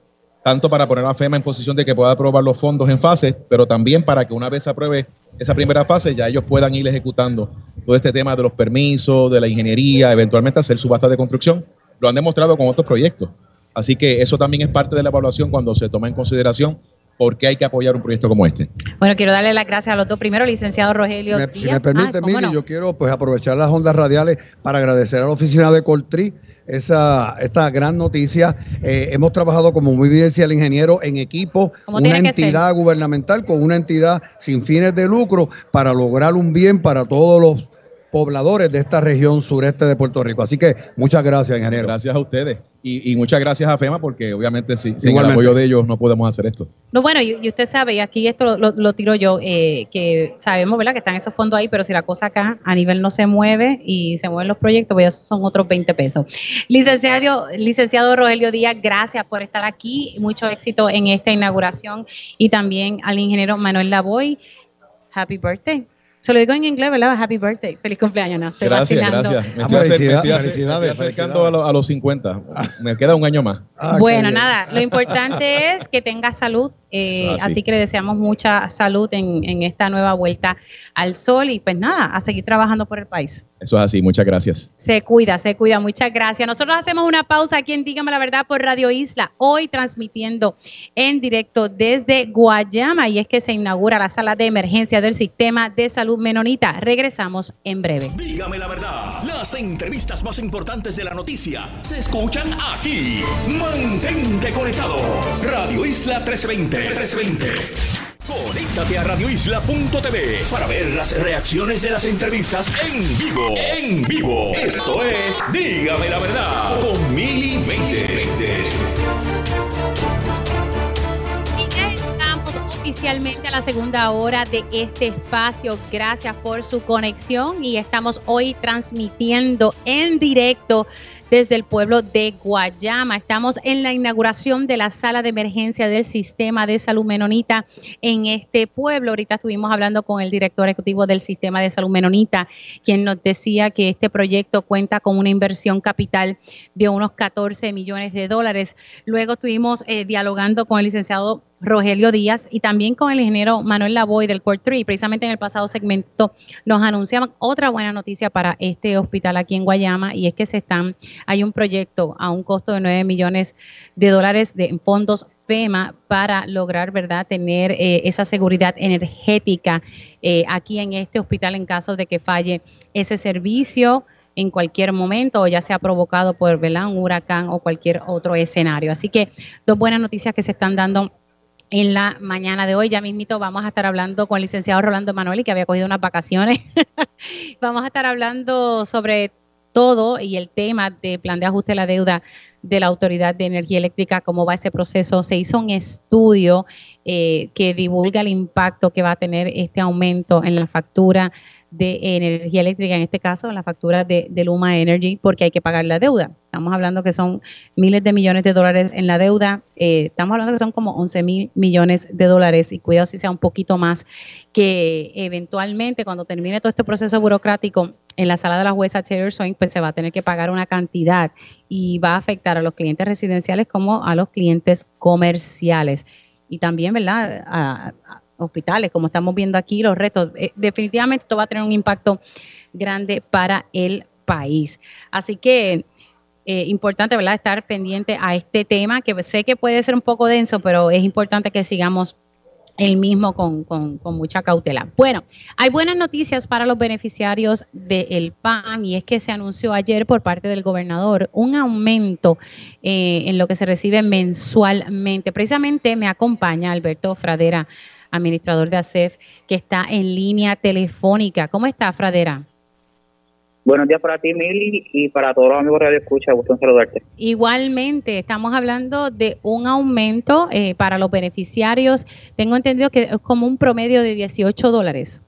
S7: tanto para poner a FEMA en posición de que pueda aprobar los fondos en fase, pero también para que una vez se apruebe esa primera fase, ya ellos puedan ir ejecutando todo este tema de los permisos, de la ingeniería, eventualmente hacer subasta de construcción lo han demostrado con otros proyectos. Así que eso también es parte de la evaluación cuando se toma en consideración por qué hay que apoyar un proyecto como este.
S2: Bueno, quiero darle las gracias a los dos. Primero, licenciado Rogelio.
S6: Si me, si me permite, ah, yo quiero pues aprovechar las ondas radiales para agradecer a la oficina de Coltri esa, esta gran noticia. Eh, hemos trabajado, como muy bien decía el ingeniero, en equipo, una entidad gubernamental con una entidad sin fines de lucro para lograr un bien para todos los pobladores de esta región sureste de Puerto Rico. Así que muchas gracias, ingeniero.
S7: Gracias a ustedes. Y, muchas gracias a FEMA porque obviamente sin el apoyo de ellos no podemos hacer esto.
S2: No, bueno, y, usted sabe, y aquí esto lo, tiro yo, eh, que sabemos, ¿verdad? Que están esos fondos ahí, pero si la cosa acá a nivel no se mueve y se mueven los proyectos, pues esos son otros 20 pesos. Licenciado, licenciado Rogelio Díaz, gracias por estar aquí. Mucho éxito en esta inauguración y también al ingeniero Manuel Lavoy. Happy birthday. Se lo digo en inglés, ¿verdad? Happy birthday. Feliz cumpleaños, ¿no?
S7: Estoy gracias, vacilando. gracias. Me estoy, acercando a, los 50. Me queda un año más.
S2: Ah, bueno, nada, lo importante [laughs] es que tenga salud, eh, así. que le deseamos mucha salud en, en, esta nueva vuelta al sol y pues nada, a seguir trabajando por el país.
S7: Eso es así, muchas gracias.
S2: Se cuida, se cuida, muchas gracias. Nosotros hacemos una pausa aquí en Dígame la Verdad por Radio Isla, hoy transmitiendo en directo desde Guayama y es que se inaugura la sala de emergencia del sistema de salud menonita. Regresamos en breve.
S1: Dígame la verdad, las entrevistas más importantes de la noticia se escuchan aquí. Mantente conectado. Radio Isla 1320. 1320. Conéctate a radioisla.tv para ver las reacciones de las entrevistas en vivo. En vivo. Esto es Dígame la verdad con Mili
S2: Estamos oficialmente a la segunda hora de este espacio. Gracias por su conexión y estamos hoy transmitiendo en directo desde el pueblo de Guayama. Estamos en la inauguración de la sala de emergencia del sistema de salud menonita en este pueblo. Ahorita estuvimos hablando con el director ejecutivo del sistema de salud menonita, quien nos decía que este proyecto cuenta con una inversión capital de unos 14 millones de dólares. Luego estuvimos eh, dialogando con el licenciado Rogelio Díaz y también con el ingeniero Manuel Lavoy del Core 3. Precisamente en el pasado segmento nos anunciaban otra buena noticia para este hospital aquí en Guayama y es que se están, hay un proyecto a un costo de 9 millones de dólares de fondos FEMA para lograr, ¿verdad?, tener eh, esa seguridad energética eh, aquí en este hospital en caso de que falle ese servicio en cualquier momento o ya sea provocado por ¿verdad? un huracán o cualquier otro escenario. Así que dos buenas noticias que se están dando en la mañana de hoy. Ya mismito vamos a estar hablando con el licenciado Rolando Emanuel, que había cogido unas vacaciones. [laughs] vamos a estar hablando sobre todo y el tema de plan de ajuste de la deuda de la Autoridad de Energía Eléctrica, cómo va ese proceso. Se hizo un estudio eh, que divulga el impacto que va a tener este aumento en la factura de energía eléctrica, en este caso la factura de, Luma Energy, porque hay que pagar la deuda. Estamos hablando que son miles de millones de dólares en la deuda, eh, estamos hablando que son como 11 mil millones de dólares y cuidado si sea un poquito más, que eventualmente cuando termine todo este proceso burocrático en la sala de la jueza Taylor Swain, pues se va a tener que pagar una cantidad y va a afectar a los clientes residenciales como a los clientes comerciales. Y también, ¿verdad? A, hospitales, como estamos viendo aquí, los retos. Eh, definitivamente esto va a tener un impacto grande para el país. Así que eh, importante, ¿verdad?, estar pendiente a este tema, que sé que puede ser un poco denso, pero es importante que sigamos el mismo con, con, mucha cautela. Bueno, hay buenas noticias para los beneficiarios del PAN y es que se anunció ayer por parte del gobernador un aumento eh, en lo que se recibe mensualmente. Precisamente me acompaña Alberto Fradera administrador de ASEF, que está en línea telefónica. ¿Cómo está, Fradera?
S8: Buenos días para ti, Mili, y para todos los amigos de Radio Escucha. Gusto en saludarte.
S2: Igualmente, estamos hablando de un aumento eh, para los beneficiarios. Tengo entendido que es como un promedio de 18 dólares.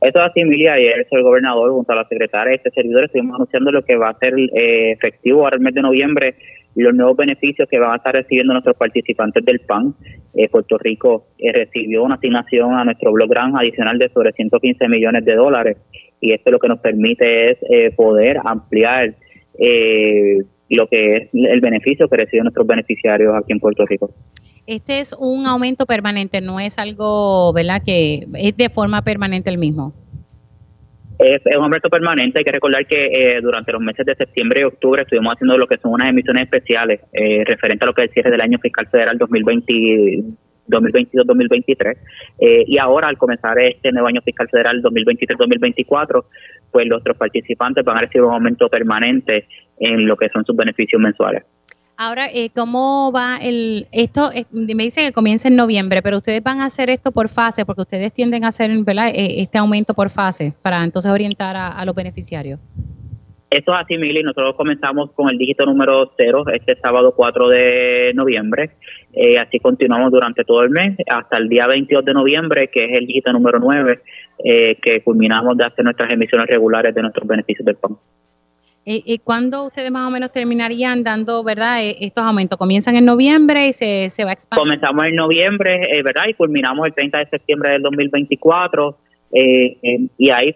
S8: Eso es así, Emilia. Ayer el gobernador junto a la secretaria de este servidor estuvimos anunciando lo que va a ser eh, efectivo ahora el mes de noviembre y los nuevos beneficios que van a estar recibiendo nuestros participantes del PAN. Eh, Puerto Rico eh, recibió una asignación a nuestro blog gran adicional de sobre 115 millones de dólares y esto lo que nos permite es eh, poder ampliar lo que es el beneficio que reciben nuestros beneficiarios aquí en Puerto Rico.
S2: Este es un aumento permanente, no es algo, ¿verdad? Que es de forma permanente el mismo.
S8: Es, un aumento permanente. Hay que recordar que eh, durante los meses de septiembre y octubre estuvimos haciendo lo que son unas emisiones especiales eh, referente a lo que es el cierre del año fiscal federal 2022 2022-2023. y ahora, al comenzar este nuevo año fiscal federal 2023-2024, pues nuestros participantes van a recibir un aumento permanente en lo que son sus beneficios mensuales.
S2: Ahora, eh, ¿cómo va el esto? Eh, me dicen que comienza en noviembre, pero ustedes van a hacer esto por fase, porque ustedes tienden a hacer eh, este aumento por fase para entonces orientar a, los beneficiarios.
S8: Esto es así, Mili. Nosotros comenzamos con el dígito número 0 este sábado 4 de noviembre. así continuamos durante todo el mes hasta el día 22 de noviembre, que es el dígito número 9, que culminamos de hacer nuestras emisiones regulares de nuestros beneficios del PAN.
S2: ¿Y cuándo ustedes más o menos terminarían dando, verdad, e, estos aumentos? ¿Comienzan en noviembre y se, se va a expandir?
S8: Comenzamos en noviembre, eh, ¿verdad? Y culminamos el 30 de septiembre del 2024. Eh, eh, y ahí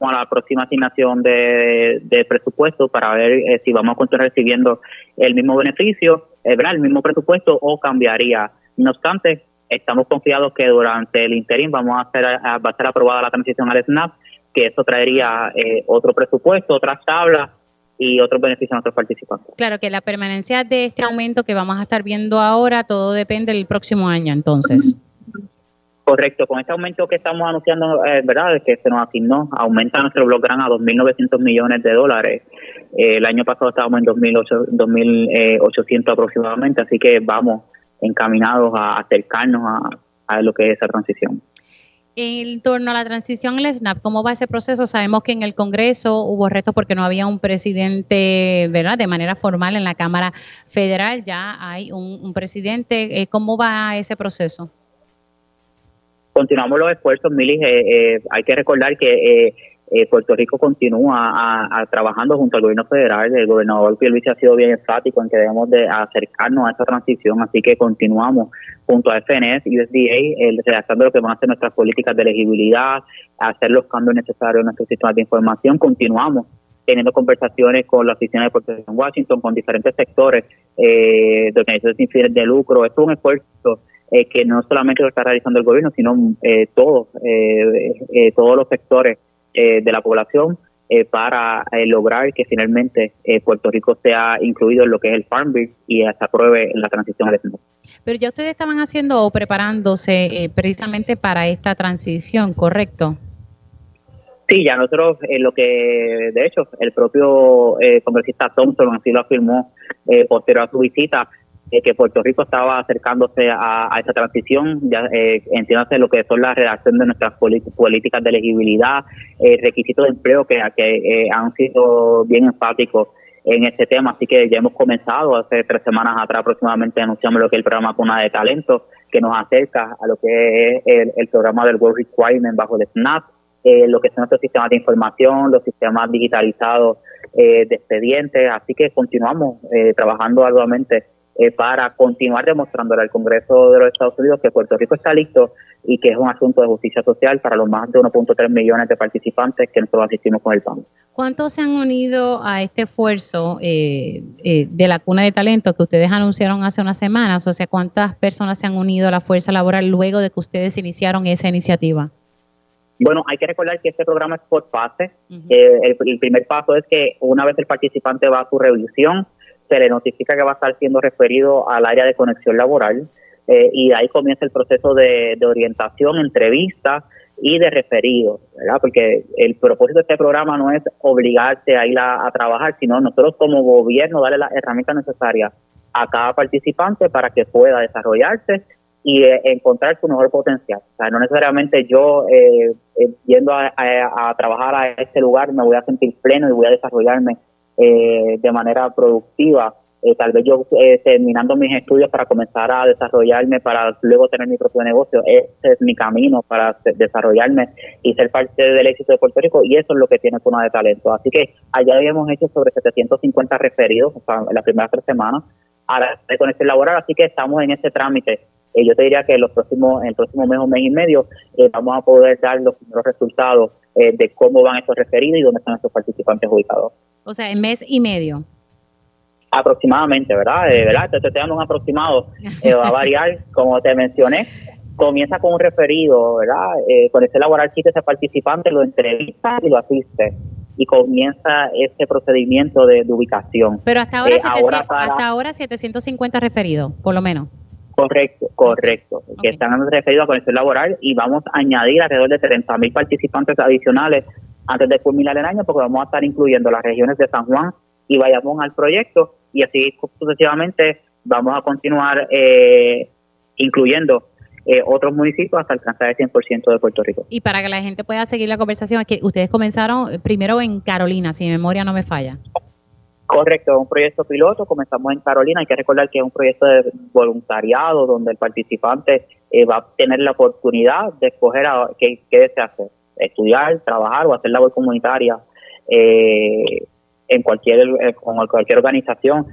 S8: a la próxima asignación de, presupuesto para ver eh, si vamos a continuar recibiendo el mismo beneficio, ¿verdad? El mismo presupuesto o cambiaría. No obstante, estamos confiados que durante el interim vamos a hacer, va a ser aprobada la transición al SNAP que eso traería eh, otro presupuesto, otras tablas y otros beneficios a nuestros participantes.
S2: Claro que la permanencia de este aumento que vamos a estar viendo ahora, todo depende del próximo año, entonces.
S8: Correcto, con este aumento que estamos anunciando, eh, ¿verdad? Que se nos asignó, aumenta nuestro blog grant a 2.900 millones de dólares. Eh, el año pasado estábamos en 2.800 aproximadamente, así que vamos encaminados a acercarnos a, a lo que es esa transición.
S2: En torno a la transición al SNAP, ¿cómo va ese proceso? Sabemos que en el Congreso hubo retos porque no había un presidente, ¿verdad? De manera formal en la Cámara Federal ya hay un, presidente. Eh, ¿Cómo va ese proceso?
S8: Continuamos los esfuerzos, Mili. Eh, eh, hay que recordar que eh, Puerto Rico continúa a, trabajando junto al gobierno federal. El gobernador Pierluisi ha sido bien enfático en que debemos de acercarnos a esa transición, así que continuamos junto a FNS y USDA el, redactando lo que van a ser nuestras políticas de elegibilidad, hacer los cambios necesarios en nuestro sistema de información. Continuamos teniendo conversaciones con la oficina de Rico en Washington, con diferentes sectores eh, de organizaciones sin fines de lucro. Esto es un esfuerzo eh, que no solamente lo está realizando el gobierno, sino eh, todos, eh, todos los sectores eh, de la población eh, para eh, lograr que finalmente Puerto Rico sea incluido en lo que es el Farm Bill y se apruebe la transición al SNAP.
S2: Pero ya ustedes estaban haciendo o preparándose precisamente para esta transición, ¿correcto?
S8: Sí, ya nosotros, lo que de hecho el propio congresista Thompson así lo afirmó posterior a su visita, que Puerto Rico estaba acercándose a, esa transición, ya eh, entiéndase lo que son la redacción de nuestras políticas de elegibilidad, eh, requisitos de empleo que, que eh, han sido bien enfáticos en este tema, así que ya hemos comenzado hace tres semanas atrás aproximadamente anunciamos lo que es el programa Cuna de Talento, que nos acerca a lo que es el, programa del World Requirement bajo el SNAP, eh, lo que son nuestros sistemas de información, los sistemas digitalizados de expedientes, así que continuamos trabajando arduamente eh, para continuar demostrándole al Congreso de los Estados Unidos que Puerto Rico está listo y que es un asunto de justicia social para los más de 1.3 millones de participantes que nosotros asistimos con el PAN.
S2: ¿Cuántos se han unido a este esfuerzo eh, eh, de la cuna de talento que ustedes anunciaron hace unas semanas? O sea, ¿cuántas personas se han unido a la fuerza laboral luego de que ustedes iniciaron esa iniciativa?
S8: Bueno, hay que recordar que este programa es por fase. el, el, primer paso es que una vez el participante va a su revisión, se le notifica que va a estar siendo referido al área de conexión laboral eh, y ahí comienza el proceso de, orientación, entrevista y de referido, ¿verdad? Porque el propósito de este programa no es obligarse a ir a, trabajar, sino nosotros como gobierno darle las herramientas necesarias a cada participante para que pueda desarrollarse y eh, encontrar su mejor potencial. O sea, no necesariamente yo eh, yendo a, a, trabajar a este lugar me voy a sentir pleno y voy a desarrollarme eh, de manera productiva. Eh, tal vez yo eh, terminando mis estudios para comenzar a desarrollarme, para luego tener mi propio negocio. Ese es mi camino para desarrollarme y ser parte del éxito de Puerto Rico y eso es lo que tiene Cuna de Talento. Así que allá habíamos hecho sobre 750 referidos en las primeras tres semanas a la de conexión laboral, así que estamos en ese trámite. yo te diría que en, los próximos, en el próximo mes o mes y medio vamos a poder dar los primeros resultados de cómo van estos referidos y dónde están estos participantes ubicados.
S2: O sea, en mes y medio.
S8: Aproximadamente, ¿verdad? Eh, ¿verdad? Te estoy dando un aproximado. [laughs] Eh, va a variar, como te mencioné. Comienza con un referido, ¿verdad? Eh, con ese laboral chiste, ese participante lo entrevista y lo asiste. Y comienza ese procedimiento de, ubicación.
S2: Pero hasta ahora, hasta ahora 750 referidos, por lo menos.
S8: Correcto, correcto. Que están referidos a conexión laboral y vamos a añadir alrededor de 30 mil participantes adicionales antes de culminar el año porque vamos a estar incluyendo las regiones de San Juan y Bayamón al proyecto y así sucesivamente vamos a continuar eh, incluyendo eh, otros municipios hasta alcanzar el 100% de Puerto Rico.
S2: Y para que la gente pueda seguir la conversación, es que ustedes comenzaron primero en Carolina, si mi memoria no me falla.
S8: Correcto, es un proyecto piloto, comenzamos en Carolina, hay que recordar que es un proyecto de voluntariado donde el participante eh, va a tener la oportunidad de escoger a, qué, desea hacer, estudiar, trabajar o hacer labor comunitaria eh, en cualquier, con cualquier organización,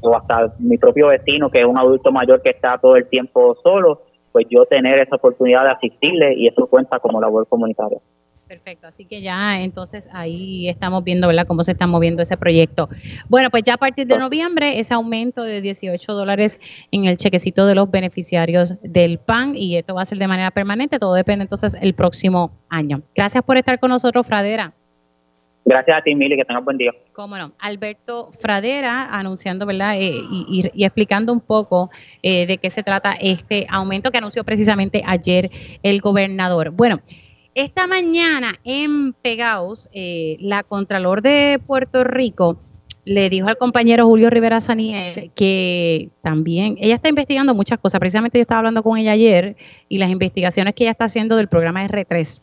S8: o hasta mi propio vecino que es un adulto mayor que está todo el tiempo solo, pues yo tener esa oportunidad de asistirle y eso cuenta como labor comunitaria.
S2: Perfecto, así que ya entonces ahí estamos viendo, ¿verdad?, cómo se está moviendo ese proyecto. Bueno, pues ya a partir de noviembre, ese aumento de 18 dólares en el chequecito de los beneficiarios del PAN y esto va a ser de manera permanente, todo depende entonces el próximo año. Gracias por estar con nosotros, Fradera.
S8: Gracias a ti, Mili, que tengas buen día.
S2: Cómo no. Alberto Fradera anunciando, ¿verdad? Eh, y, explicando un poco eh, de qué se trata este aumento que anunció precisamente ayer el gobernador. Bueno, esta mañana en Pegaos, eh, la Contralor de Puerto Rico le dijo al compañero Julio Rivera Saniel que también ella está investigando muchas cosas. Precisamente yo estaba hablando con ella ayer y las investigaciones que ella está haciendo del programa R3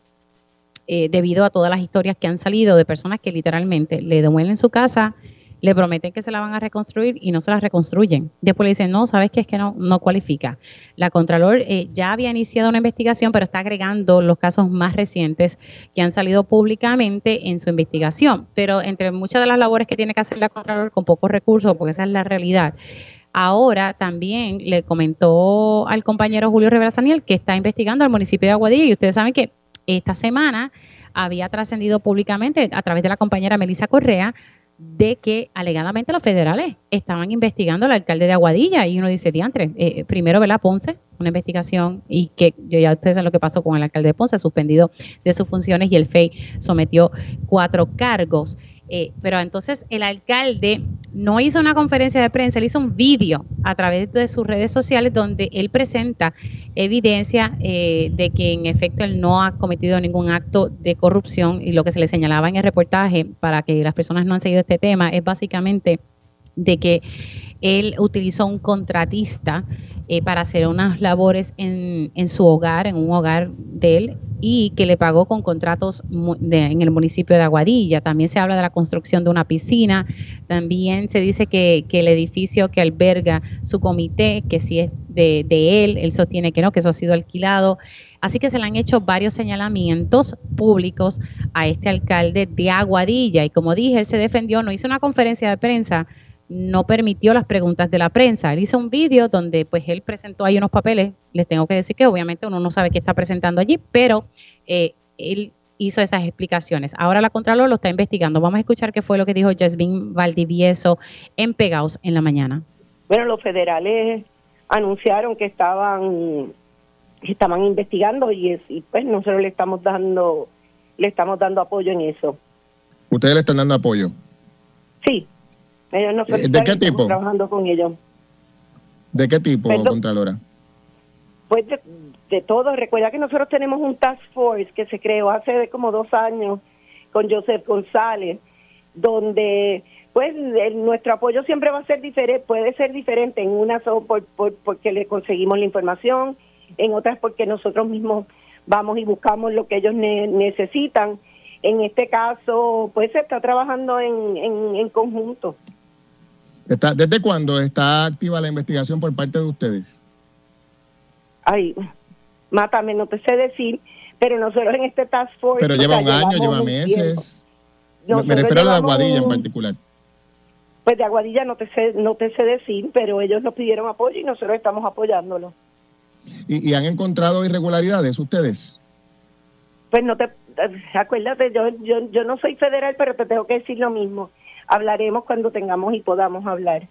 S2: eh, debido a todas las historias que han salido de personas que literalmente le demuelen su casa, le prometen que se la van a reconstruir y no se la reconstruyen. Después le dicen, no, sabes que es que no, no cualifica. La Contralor eh, ya había iniciado una investigación, pero está agregando los casos más recientes que han salido públicamente en su investigación. Pero entre muchas de las labores que tiene que hacer la Contralor con pocos recursos, porque esa es la realidad, Ahora también le comentó al compañero Julio Rivera Saniel que está investigando al municipio de Aguadilla y ustedes saben que esta semana había trascendido públicamente a través de la compañera Melissa Correa de que alegadamente los federales estaban investigando al alcalde de Aguadilla y uno dice, diantre, eh, primero, ¿verdad? Ponce, una investigación y que ya ustedes saben lo que pasó con el alcalde de Ponce, suspendido de sus funciones y el FEI sometió cuatro cargos. Eh, pero entonces el alcalde no hizo una conferencia de prensa, él hizo un vídeo a través de sus redes sociales donde él presenta evidencia eh, de que en efecto él no ha cometido ningún acto de corrupción y lo que se le señalaba en el reportaje para que las personas no han seguido este tema es básicamente de que él utilizó un contratista eh, para hacer unas labores en, en, su hogar, en un hogar de él, y que le pagó con contratos en el municipio de Aguadilla. También se habla de la construcción de una piscina, también se dice que, que el edificio que alberga su comité, que si es de, de él, él sostiene que no, que eso ha sido alquilado. Así que se le han hecho varios señalamientos públicos a este alcalde de Aguadilla. Y como dije, él se defendió, no hizo una conferencia de prensa no permitió las preguntas de la prensa. Él hizo un vídeo donde pues él presentó ahí unos papeles. Les tengo que decir que obviamente uno no sabe qué está presentando allí, pero eh, él hizo esas explicaciones. Ahora la Contralor lo está investigando. Vamos a escuchar qué fue lo que dijo Jasmine Valdivieso en Pegaos en la mañana.
S9: Bueno, los federales anunciaron que estaban estaban investigando y, y pues nosotros le estamos dando le estamos dando apoyo en eso.
S10: ¿Ustedes le están dando apoyo?
S9: Sí,
S10: eh, ¿De qué tipo?
S9: Trabajando con ellos.
S10: ¿De qué tipo, Contralora?
S9: Pues de, todo. Recuerda que nosotros tenemos un task force que se creó hace como dos años con Joseph González, donde pues nuestro apoyo siempre va a ser diferente, puede ser diferente en unas por, porque le conseguimos la información, en otras porque nosotros mismos vamos y buscamos lo que ellos necesitan. En este caso, pues se está trabajando en, en conjunto.
S10: ¿Desde cuándo está activa la investigación por parte de ustedes?
S9: Ay, mátame, no te sé decir, pero nosotros en este task force...
S10: Pero lleva un año, lleva meses. Me refiero a la de Aguadilla en particular.
S9: Pues de Aguadilla no te sé, no te sé decir, pero ellos nos pidieron apoyo y nosotros estamos apoyándolo.
S10: ¿Y, han encontrado irregularidades ustedes?
S9: Pues no te... Acuérdate, yo, yo, yo no soy federal, pero te tengo que decir lo mismo hablaremos cuando tengamos y podamos hablar.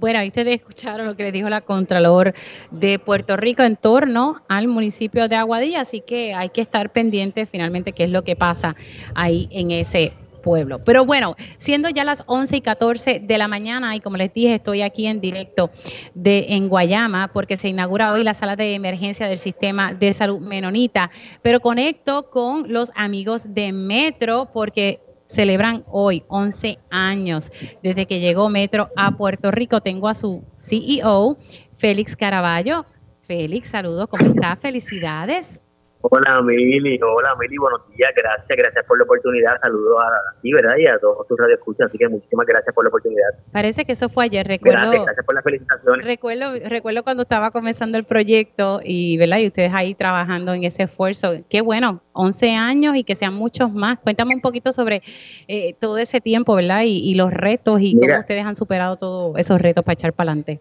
S2: Bueno, ahí ustedes escucharon lo que le dijo la Contralor de Puerto Rico en torno al municipio de Aguadilla, así que hay que estar pendiente finalmente qué es lo que pasa ahí en ese pueblo. Pero bueno, siendo ya las 11 y 14 de la mañana y como les dije, estoy aquí en directo de en Guayama porque se inaugura hoy la sala de emergencia del sistema de salud menonita, pero conecto con los amigos de Metro porque celebran hoy 11 años desde que llegó Metro a Puerto Rico. Tengo a su CEO, Félix Caraballo. Félix, saludos, ¿cómo está? Felicidades.
S11: Hola Mili, hola Mili, buenos días, gracias, gracias por la oportunidad, saludos a ti, ¿verdad? Y a todos tus radioescuchas, así que muchísimas gracias por la oportunidad.
S2: Parece que eso fue ayer, recuerdo.
S11: Gracias, gracias por las felicitaciones.
S2: Recuerdo, recuerdo cuando estaba comenzando el proyecto y, ¿verdad? Y ustedes ahí trabajando en ese esfuerzo. Qué bueno, 11 años y que sean muchos más. Cuéntame un poquito sobre eh, todo ese tiempo, ¿verdad? Y, los retos y cómo ustedes han superado todos esos retos para echar para adelante.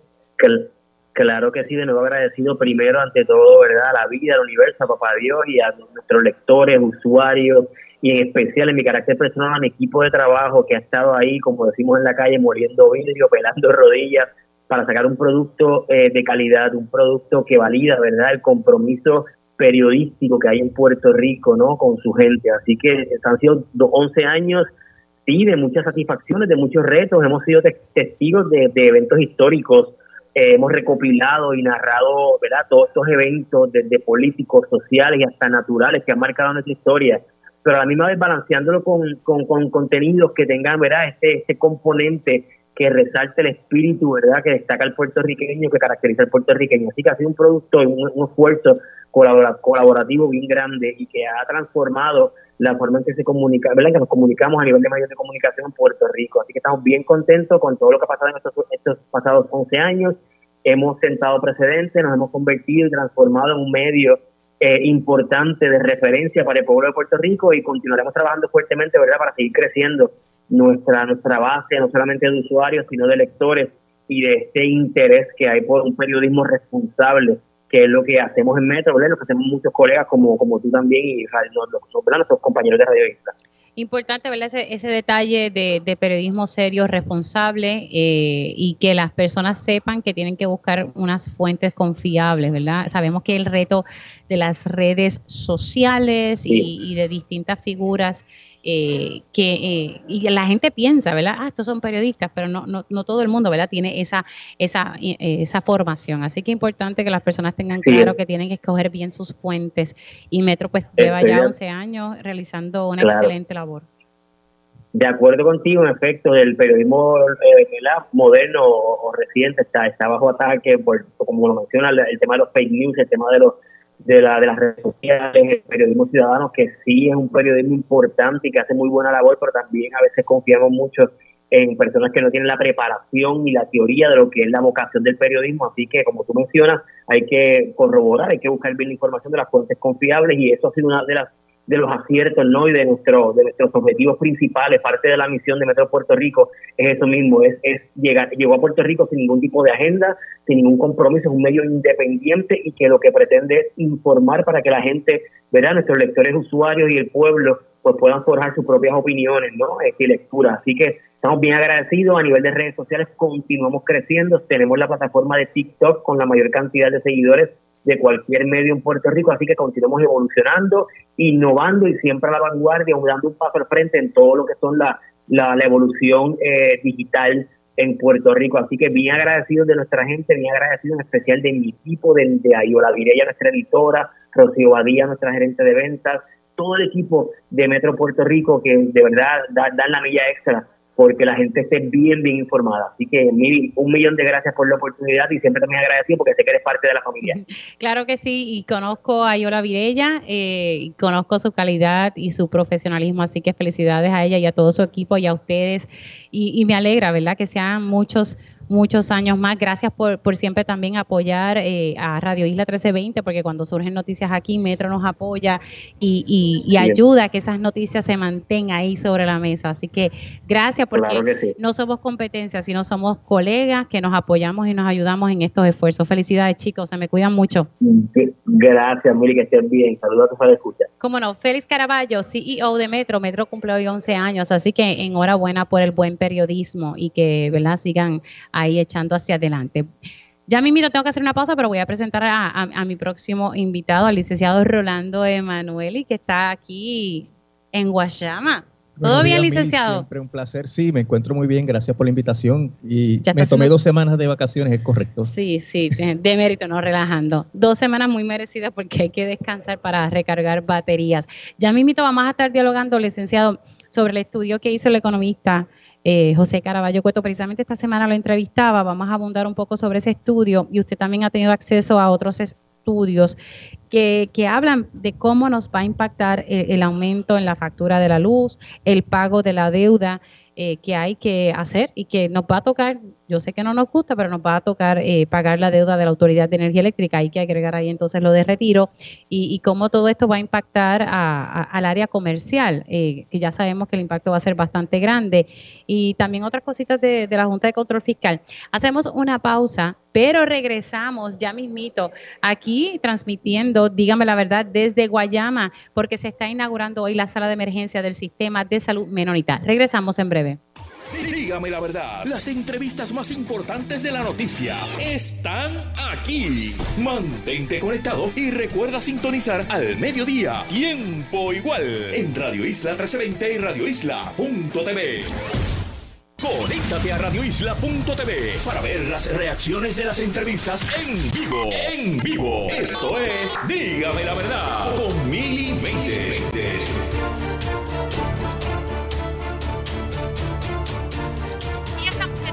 S11: Claro que sí, de nuevo agradecido primero ante todo, ¿verdad? A la vida, al universo, a Papá Dios y a nuestros lectores, usuarios y en especial en mi carácter personal a mi equipo de trabajo que ha estado ahí, como decimos en la calle, muriendo vidrio, pelando [laughs] rodillas para sacar un producto eh, de calidad, un producto que valida, ¿verdad? El compromiso periodístico que hay en Puerto Rico, ¿no? Con su gente. Así que han sido 11 años, sí, de muchas satisfacciones, de muchos retos. Hemos sido testigos de eventos históricos eh, hemos recopilado y narrado ¿verdad? todos estos eventos desde políticos, sociales y hasta naturales que han marcado nuestra historia, pero a la misma vez balanceándolo con, con, contenidos que tengan ¿verdad? Este, este componente que resalte el espíritu verdad que destaca el puertorriqueño, que caracteriza al puertorriqueño. Así que ha sido un producto, un, un esfuerzo colaborativo bien grande y que ha transformado la forma en que se comunica, ¿verdad? que nos comunicamos a nivel de medios de comunicación en Puerto Rico. Así que estamos bien contentos con todo lo que ha pasado en estos, pasados 11 años. Hemos sentado precedentes, nos hemos convertido y transformado en un medio eh, importante de referencia para el pueblo de Puerto Rico y continuaremos trabajando fuertemente, ¿verdad?, para seguir creciendo nuestra, nuestra base, no solamente de usuarios, sino de lectores y de este interés que hay por un periodismo responsable que es lo que hacemos en Metro, lo que hacemos muchos colegas como, como tú también y nuestros compañeros de Radio.
S2: Importante ¿verdad? Ese, ese detalle de, periodismo serio, responsable eh, y que las personas sepan que tienen que buscar unas fuentes confiables, ¿verdad? Sabemos que el reto de las redes sociales y, de distintas figuras eh, que eh, y la gente piensa, ¿verdad? Ah, estos son periodistas, pero no, no, no todo el mundo, ¿verdad? Tiene esa, esa, esa formación. Así que es importante que las personas tengan claro que tienen que escoger bien sus fuentes. Y Metro pues lleva ya 11 años realizando una excelente labor.
S11: De acuerdo contigo, en efecto, el periodismo eh, moderno o, reciente está, está bajo ataque, por, como lo menciona, el, tema de los fake news, el tema de los de, la, de las redes sociales, el periodismo ciudadano, que sí es un periodismo importante y que hace muy buena labor, pero también a veces confiamos mucho en personas que no tienen la preparación ni la teoría de lo que es la vocación del periodismo. Así que, como tú mencionas, hay que corroborar, hay que buscar bien la información de las fuentes confiables y eso ha sido una de las de los aciertos ¿no? y de, nuestro, de nuestros objetivos principales, parte de la misión de Metro Puerto Rico es eso mismo, es, es llegar, llegó a Puerto Rico sin ningún tipo de agenda, sin ningún compromiso, es un medio independiente y que lo que pretende es informar para que la gente, verá, nuestros lectores usuarios y el pueblo pues puedan forjar sus propias opiniones ¿no? y lecturas. Así que estamos bien agradecidos a nivel de redes sociales, continuamos creciendo, tenemos la plataforma de TikTok con la mayor cantidad de seguidores de cualquier medio en Puerto Rico, así que continuamos evolucionando, innovando y siempre a la vanguardia, dando un paso al frente en todo lo que son la, la, evolución eh, digital en Puerto Rico. Así que bien agradecidos de nuestra gente, bien agradecidos en especial de mi equipo, de, de Ayola Virella, nuestra editora, Rocío Badía, nuestra gerente de ventas, todo el equipo de Metro Puerto Rico que de verdad dan la milla extra porque la gente esté bien, bien informada. Así que un millón de gracias por la oportunidad y siempre también agradecido porque sé que eres parte de la familia. [laughs]
S2: Claro que sí, y conozco a Yola Virella, eh, conozco su calidad y su profesionalismo, así que felicidades a ella y a todo su equipo y a ustedes. Y, y me alegra, ¿verdad? Que sean muchos muchos años más. Gracias por, por siempre también apoyar eh, a Radio Isla 1320, porque cuando surgen noticias aquí, Metro nos apoya y, y, ayuda a que esas noticias se mantengan ahí sobre la mesa. Así que gracias, porque no somos competencia, sino somos colegas que nos apoyamos y nos ayudamos en estos esfuerzos. Felicidades, chicos, se me cuidan mucho.
S11: Gracias, Mili, que estén bien. Saludos a todos escucha.
S2: Cómo no, Félix Caraballo, CEO de Metro. Metro cumple hoy 11 años, así que enhorabuena por el buen periodismo y que, ¿verdad?, sigan ahí echando hacia adelante. Ya mismo tengo que hacer una pausa, pero voy a presentar a, mi próximo invitado, al licenciado Rolando Emanueli, que está aquí en Guayama. ¿Todo bien, licenciado?
S12: siempre un placer. Sí, me encuentro muy bien. Gracias por la invitación. Y me tomé dos semanas de vacaciones, es correcto.
S2: Sí, sí, de mérito, no relajando. Dos semanas muy merecidas porque hay que descansar para recargar baterías. Ya mismito vamos a estar dialogando, licenciado, sobre el estudio que hizo el economista eh, José Caraballo Cueto. Precisamente esta semana lo entrevistaba. Vamos a abundar un poco sobre ese estudio y usted también ha tenido acceso a otros estudios que, que, hablan de cómo nos va a impactar el, el, aumento en la factura de la luz, el pago de la deuda eh, que hay que hacer y que nos va a tocar, yo sé que no nos gusta, pero nos va a tocar eh, pagar la deuda de la Autoridad de Energía Eléctrica. Hay que agregar ahí entonces lo de retiro y, cómo todo esto va a impactar al área comercial, eh, que ya sabemos que el impacto va a ser bastante grande. Y también otras cositas de, de la Junta de Control Fiscal. Hacemos una pausa, pero regresamos ya mismito aquí transmitiendo, dígame la verdad, desde Guayama, porque se está inaugurando hoy la sala de emergencia del sistema de salud menonita. Regresamos en breve.
S1: Dígame la verdad, las entrevistas más importantes de la noticia están aquí. Mantente conectado y recuerda sintonizar al mediodía, tiempo igual, en Radio Isla 1320 y Radio Isla.tv. Conéctate a radioisla.tv para ver las reacciones de las entrevistas en vivo. En vivo. Esto es Dígame la verdad con Mili Méndez.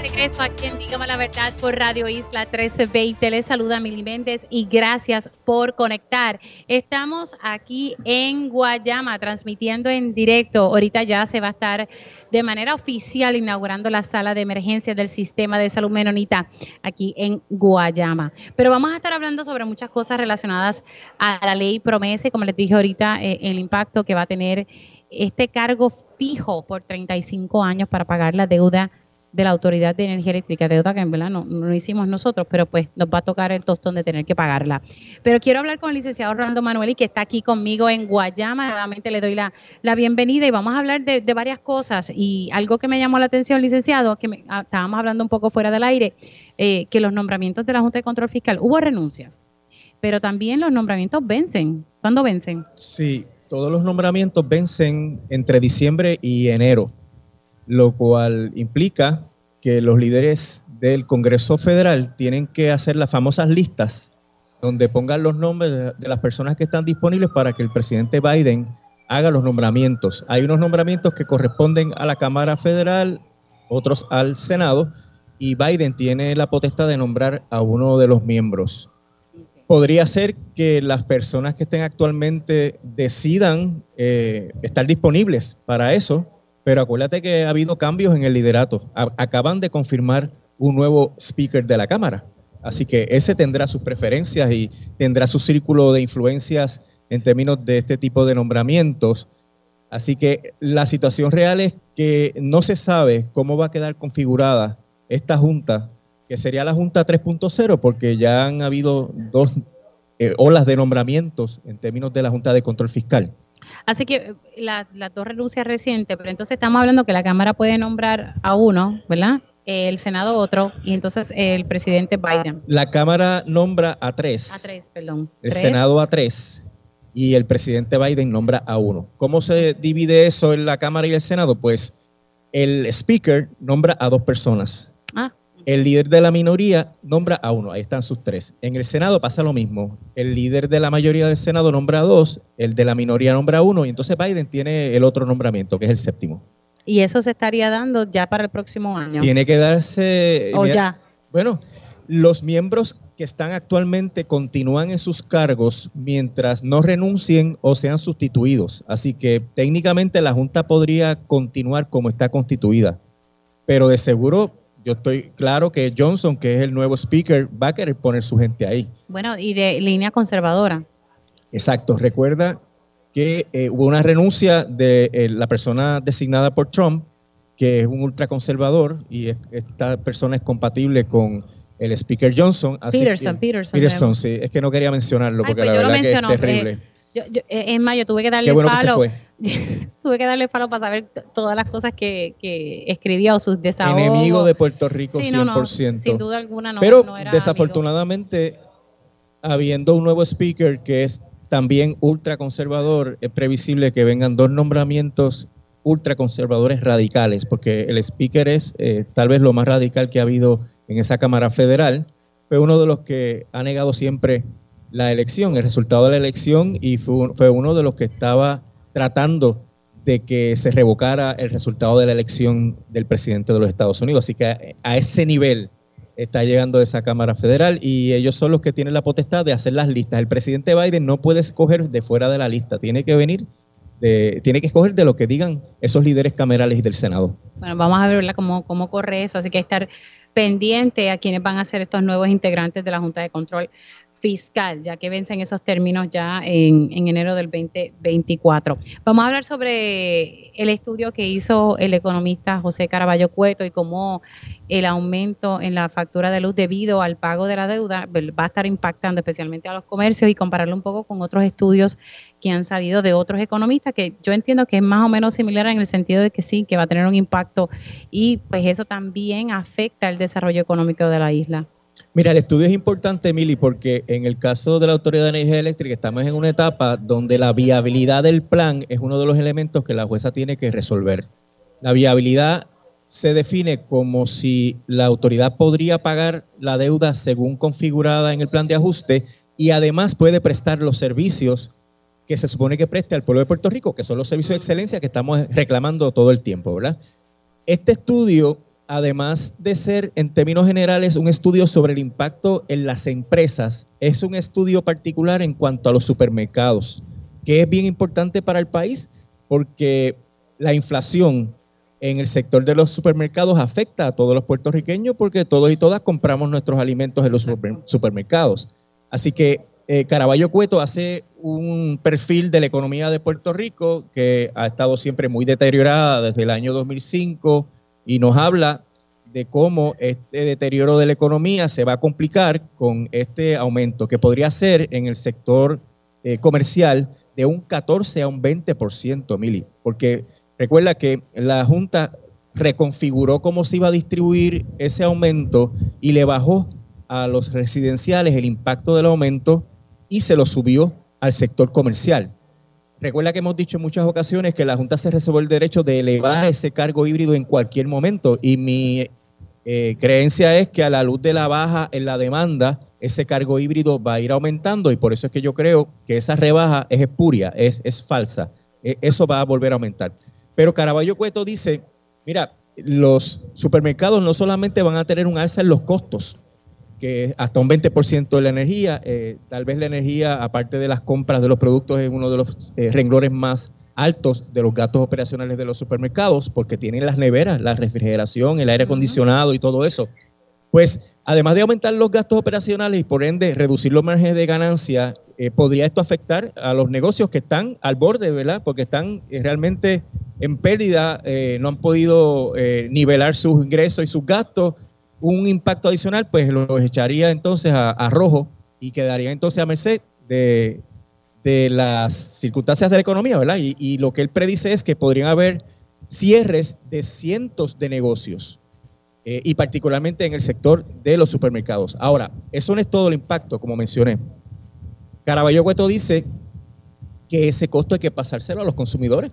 S2: Regreso aquí en Dígame la Verdad por Radio Isla 1320. Les saluda Mili Méndez y gracias por conectar. Estamos aquí en Guayama transmitiendo en directo. Ahorita ya se va a estar de manera oficial inaugurando la sala de emergencia del sistema de salud menonita aquí en Guayama. Pero vamos a estar hablando sobre muchas cosas relacionadas a la ley promesa, como les dije ahorita, eh, el impacto que va a tener este cargo fijo por 35 años para pagar la deuda de la Autoridad de Energía Eléctrica, deuda que en verdad no, no, hicimos nosotros, pero pues nos va a tocar el tostón de tener que pagarla. Pero quiero hablar con el licenciado Orlando Manueli, que está aquí conmigo en Guayama. Nuevamente le doy la, la bienvenida y vamos a hablar de, de, varias cosas. Y algo que me llamó la atención, licenciado, que me, ah, estábamos hablando un poco fuera del aire, eh, que los nombramientos de la Junta de Control Fiscal, hubo renuncias, pero también los nombramientos vencen. ¿Cuándo vencen?
S12: Sí, todos los nombramientos vencen entre diciembre y enero lo cual implica que los líderes del Congreso Federal tienen que hacer las famosas listas donde pongan los nombres de las personas que están disponibles para que el presidente Biden haga los nombramientos. Hay unos nombramientos que corresponden a la Cámara Federal, otros al Senado, y Biden tiene la potestad de nombrar a uno de los miembros. Podría ser que las personas que estén actualmente decidan eh, estar disponibles para eso, pero acuérdate que ha habido cambios en el liderato. acaban de confirmar un nuevo speaker de la Cámara. Así que ese tendrá sus preferencias y tendrá su círculo de influencias en términos de este tipo de nombramientos. Así que la situación real es que no se sabe cómo va a quedar configurada esta junta, que sería la junta 3.0, porque ya han habido dos eh, olas de nombramientos en términos de la junta de control fiscal.
S2: Así que las la dos renuncias recientes, pero entonces estamos hablando que la Cámara puede nombrar a uno, ¿verdad? El Senado otro y entonces el presidente Biden.
S12: La Cámara nombra a tres.
S2: A tres, perdón.
S12: El ¿Tres? Senado a tres y el presidente Biden nombra a uno. ¿Cómo se divide eso en la Cámara y el Senado? Pues el Speaker nombra a dos personas.
S2: Ah.
S12: El líder de la minoría nombra a uno, ahí están sus tres. En el Senado pasa lo mismo. El líder de la mayoría del Senado nombra a dos, el de la minoría nombra a uno, y entonces Biden tiene el otro nombramiento, que es el séptimo.
S2: ¿Y eso se estaría dando ya para el próximo año?
S12: Tiene que darse...
S2: ¿O ya?
S12: Bueno, los miembros que están actualmente continúan en sus cargos mientras no renuncien o sean sustituidos. Así que técnicamente la Junta podría continuar como está constituida. Pero de seguro yo estoy claro que Johnson, que es el nuevo speaker, va a querer poner su gente ahí.
S2: Bueno, y de línea conservadora.
S12: Exacto. Recuerda que eh, hubo una renuncia de eh, la persona designada por Trump, que es un ultraconservador, y es, esta persona es compatible con el speaker Johnson.
S2: Así Peterson,
S12: que,
S2: Peterson.
S12: Peterson, sí. Es que no quería mencionarlo porque
S2: Ay, pues
S12: la verdad que es terrible.
S2: Eh, yo, yo, es más, yo tuve que darle
S12: bueno
S2: palo.
S12: que [laughs]
S2: tuve que darle palo para saber todas las cosas que, que escribía o sus desahogos.
S12: Enemigo de Puerto Rico
S2: sí,
S12: 100%.
S2: No, no, sin duda alguna no.
S12: Pero
S2: no era
S12: desafortunadamente, amigo. habiendo un nuevo speaker que es también ultraconservador, es previsible que vengan dos nombramientos ultraconservadores radicales, porque el speaker es eh, tal vez lo más radical que ha habido en esa Cámara Federal, fue uno de los que ha negado siempre la elección, el resultado de la elección, y fue, fue uno de los que estaba tratando de que se revocara el resultado de la elección del presidente de los Estados Unidos. Así que a, ese nivel está llegando esa Cámara Federal y ellos son los que tienen la potestad de hacer las listas. El presidente Biden no puede escoger de fuera de la lista, tiene que venir, tiene que escoger de lo que digan esos líderes camerales y del Senado.
S2: Bueno, vamos a ver cómo, cómo corre eso, así que hay que estar pendiente a quienes van a ser estos nuevos integrantes de la Junta de Control fiscal, ya que vencen esos términos ya en, enero del 2024. Vamos a hablar sobre el estudio que hizo el economista José Caraballo Cueto y cómo el aumento en la factura de luz debido al pago de la deuda va a estar impactando especialmente a los comercios y compararlo un poco con otros estudios que han salido de otros economistas, que yo entiendo que es más o menos similar en el sentido de que sí, que va a tener un impacto y pues eso también afecta el desarrollo económico de la isla.
S12: Mira, el estudio es importante, Mili, porque en el caso de la Autoridad de Energía Eléctrica estamos en una etapa donde la viabilidad del plan es uno de los elementos que la jueza tiene que resolver. La viabilidad se define como si la autoridad podría pagar la deuda según configurada en el plan de ajuste y además puede prestar los servicios que se supone que preste al pueblo de Puerto Rico, que son los servicios de excelencia que estamos reclamando todo el tiempo, ¿verdad? Este estudio además de ser en términos generales un estudio sobre el impacto en las empresas, es un estudio particular en cuanto a los supermercados, que es bien importante para el país porque la inflación en el sector de los supermercados afecta a todos los puertorriqueños porque todos y todas compramos nuestros alimentos en los supermercados. Así que eh, Caraballo Cueto hace un perfil de la economía de Puerto Rico que ha estado siempre muy deteriorada desde el año 2005 y nos habla de cómo este deterioro de la economía se va a complicar con este aumento que podría ser en el sector eh, comercial de un 14 a un 20%, Mili, porque recuerda que la Junta reconfiguró cómo se iba a distribuir ese aumento y le bajó a los residenciales el impacto del aumento y se lo subió al sector comercial. Recuerda que hemos dicho en muchas ocasiones que la Junta se reservó el derecho de elevar ese cargo híbrido en cualquier momento y mi eh, creencia es que a la luz de la baja en la demanda, ese cargo híbrido va a ir aumentando y por eso es que yo creo que esa rebaja es espuria, es, es falsa. E, eso va a volver a aumentar. Pero Caraballo Cueto dice, mira, los supermercados no solamente van a tener un alza en los costos, que hasta un 20% de la energía, eh, tal vez la energía, aparte de las compras de los productos, es uno de los eh, renglones más altos de los gastos operacionales de los supermercados, porque tienen las neveras, la refrigeración, el aire acondicionado y todo eso. Pues además de aumentar los gastos operacionales y por ende reducir los márgenes de ganancia, eh, podría esto afectar a los negocios que están al borde, ¿verdad? Porque están realmente en pérdida, no han podido nivelar sus ingresos y sus gastos un impacto adicional, pues lo echaría entonces a, rojo y quedaría entonces a merced de, las circunstancias de la economía, ¿verdad? Y, lo que él predice es que podrían haber cierres de cientos de negocios eh, y particularmente en el sector de los supermercados. Ahora, eso no es todo el impacto, como mencioné. Caraballo Cueto dice que ese costo hay que pasárselo a los consumidores,